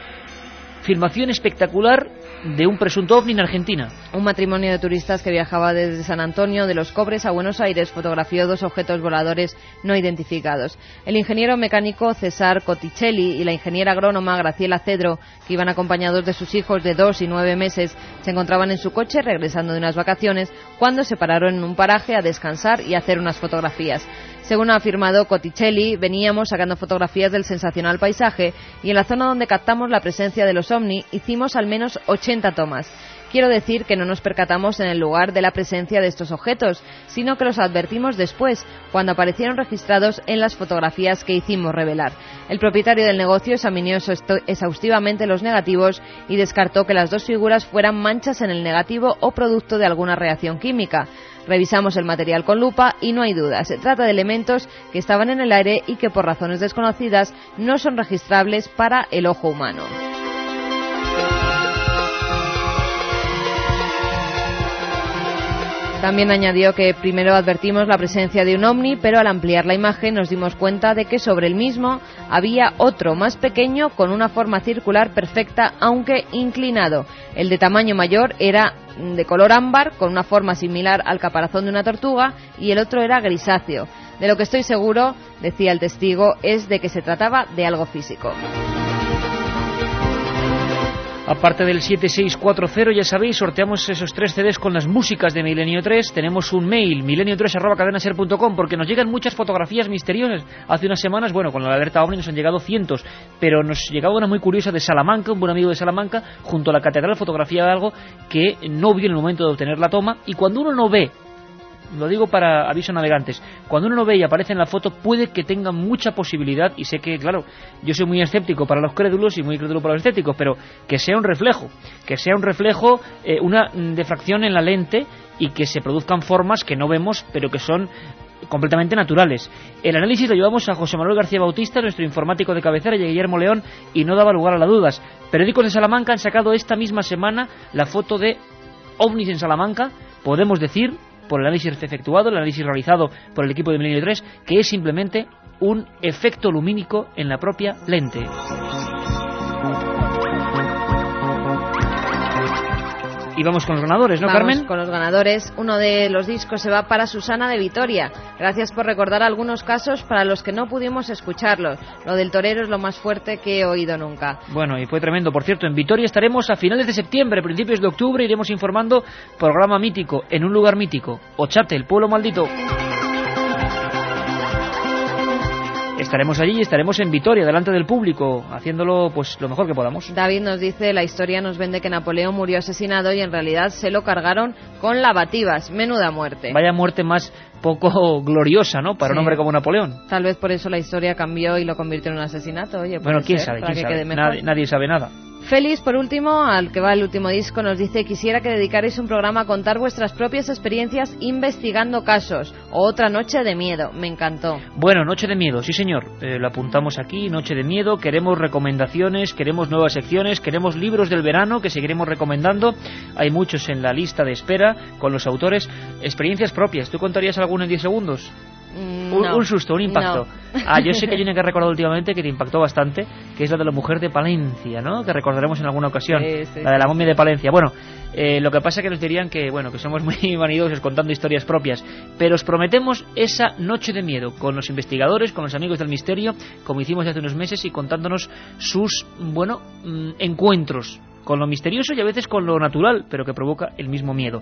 Filmación espectacular de un presunto ovni en Argentina. Un matrimonio de turistas que viajaba desde San Antonio de los Cobres a Buenos Aires fotografió dos objetos voladores no identificados. El ingeniero mecánico César Cotticelli y la ingeniera agrónoma Graciela Cedro, que iban acompañados de sus hijos de dos y nueve meses, se encontraban en su coche regresando de unas vacaciones cuando se pararon en un paraje a descansar y hacer unas fotografías. Según ha afirmado Cotticelli, veníamos sacando fotografías del sensacional paisaje y en la zona donde captamos la presencia de los ovni hicimos al menos 80 tomas. Quiero decir que no nos percatamos en el lugar de la presencia de estos objetos, sino que los advertimos después, cuando aparecieron registrados en las fotografías que hicimos revelar. El propietario del negocio examinó exhaustivamente los negativos y descartó que las dos figuras fueran manchas en el negativo o producto de alguna reacción química. Revisamos el material con lupa y no hay duda. Se trata de elementos que estaban en el aire y que por razones desconocidas no son registrables para el ojo humano. También añadió que primero advertimos la presencia de un ovni, pero al ampliar la imagen nos dimos cuenta de que sobre el mismo había otro más pequeño con una forma circular perfecta, aunque inclinado. El de tamaño mayor era de color ámbar, con una forma similar al caparazón de una tortuga, y el otro era grisáceo. De lo que estoy seguro, decía el testigo, es de que se trataba de algo físico. Aparte del 7640, ya sabéis, sorteamos esos tres CDs con las músicas de Milenio 3. Tenemos un mail, milenio3.cadenaser.com, porque nos llegan muchas fotografías misteriosas. Hace unas semanas, bueno, con la alerta OVNI nos han llegado cientos, pero nos llegaba una muy curiosa de Salamanca, un buen amigo de Salamanca, junto a la catedral fotografiaba algo que no vio en el momento de obtener la toma, y cuando uno no ve lo digo para aviso navegantes, cuando uno lo ve y aparece en la foto puede que tenga mucha posibilidad, y sé que, claro, yo soy muy escéptico para los crédulos y muy crédulo para los escépticos, pero que sea un reflejo, que sea un reflejo, eh, una defracción en la lente y que se produzcan formas que no vemos, pero que son completamente naturales. El análisis lo llevamos a José Manuel García Bautista, nuestro informático de cabecera, y a Guillermo León, y no daba lugar a las dudas. Periódicos de Salamanca han sacado esta misma semana la foto de ovnis en Salamanca, podemos decir, por el análisis efectuado, el análisis realizado por el equipo de Milenio 3, que es simplemente un efecto lumínico en la propia lente. Y vamos con los ganadores, ¿no, Vamos Carmen? con los ganadores. Uno de los discos se va para Susana de Vitoria. Gracias por recordar algunos casos para los que no pudimos escucharlos. Lo del torero es lo más fuerte que he oído nunca. Bueno, y fue tremendo. Por cierto, en Vitoria estaremos a finales de septiembre, principios de octubre, iremos informando programa mítico, en un lugar mítico. Ochate, el pueblo maldito. Estaremos allí y estaremos en Vitoria, delante del público, haciéndolo pues lo mejor que podamos. David nos dice, la historia nos vende que Napoleón murió asesinado y en realidad se lo cargaron con lavativas. Menuda muerte. Vaya muerte más poco gloriosa, ¿no? Para un hombre como Napoleón. Tal vez por eso la historia cambió y lo convirtió en un asesinato. Oye, Bueno, quién ser, sabe, quién que sabe. nadie sabe nada. Félix, por último, al que va el último disco, nos dice quisiera que dedicarais un programa a contar vuestras propias experiencias investigando casos. Otra noche de miedo. Me encantó. Bueno, Noche de Miedo, sí señor. Eh, lo apuntamos aquí, Noche de Miedo. Queremos recomendaciones, queremos nuevas secciones, queremos libros del verano que seguiremos recomendando. Hay muchos en la lista de espera con los autores. Experiencias propias. ¿Tú contarías alguna en 10 segundos? Mm, Un, no. un susto, un impacto. No. Ah, yo sé que hay una que he recordado últimamente que te impactó bastante, que es la de la mujer de Palencia, ¿no? Que recordaremos en alguna ocasión. Sí, sí, la de la sí, momia de Palencia. Bueno, eh, lo que pasa es que nos dirían que, bueno, que somos muy vanidosos contando historias propias, pero os prometemos esa noche de miedo con los investigadores, con los amigos del misterio, como hicimos hace unos meses y contándonos sus, bueno, mm, encuentros con lo misterioso y a veces con lo natural, pero que provoca el mismo miedo.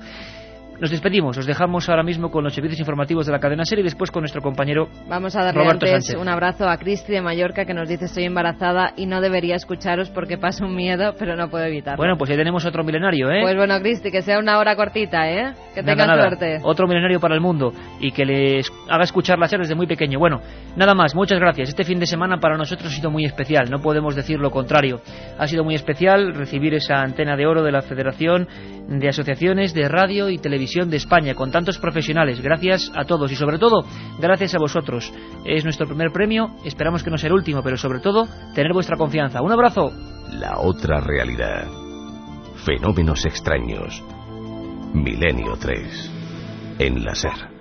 Nos despedimos, os dejamos ahora mismo con los servicios informativos de la cadena serie y después con nuestro compañero Vamos a darle Roberto antes Sánchez. un abrazo a Cristi de Mallorca que nos dice estoy embarazada y no debería escucharos porque pasa un miedo, pero no puedo evitarlo. Bueno, pues ya tenemos otro milenario, ¿eh? Pues bueno, Cristi, que sea una hora cortita, ¿eh? Que Nada, tengas nada. suerte. Otro milenario para el mundo y que les haga escuchar la serie desde muy pequeño. Bueno, nada más, muchas gracias. Este fin de semana para nosotros ha sido muy especial, no podemos decir lo contrario. Ha sido muy especial recibir esa antena de oro de la Federación de Asociaciones de Radio y De España con tantos profesionales. Gracias a todos y sobre todo, gracias a vosotros. Es nuestro primer premio, esperamos que no sea el último, pero sobre todo, tener vuestra confianza. Un abrazo. La otra realidad. Fenómenos extraños. Milenio 3. En.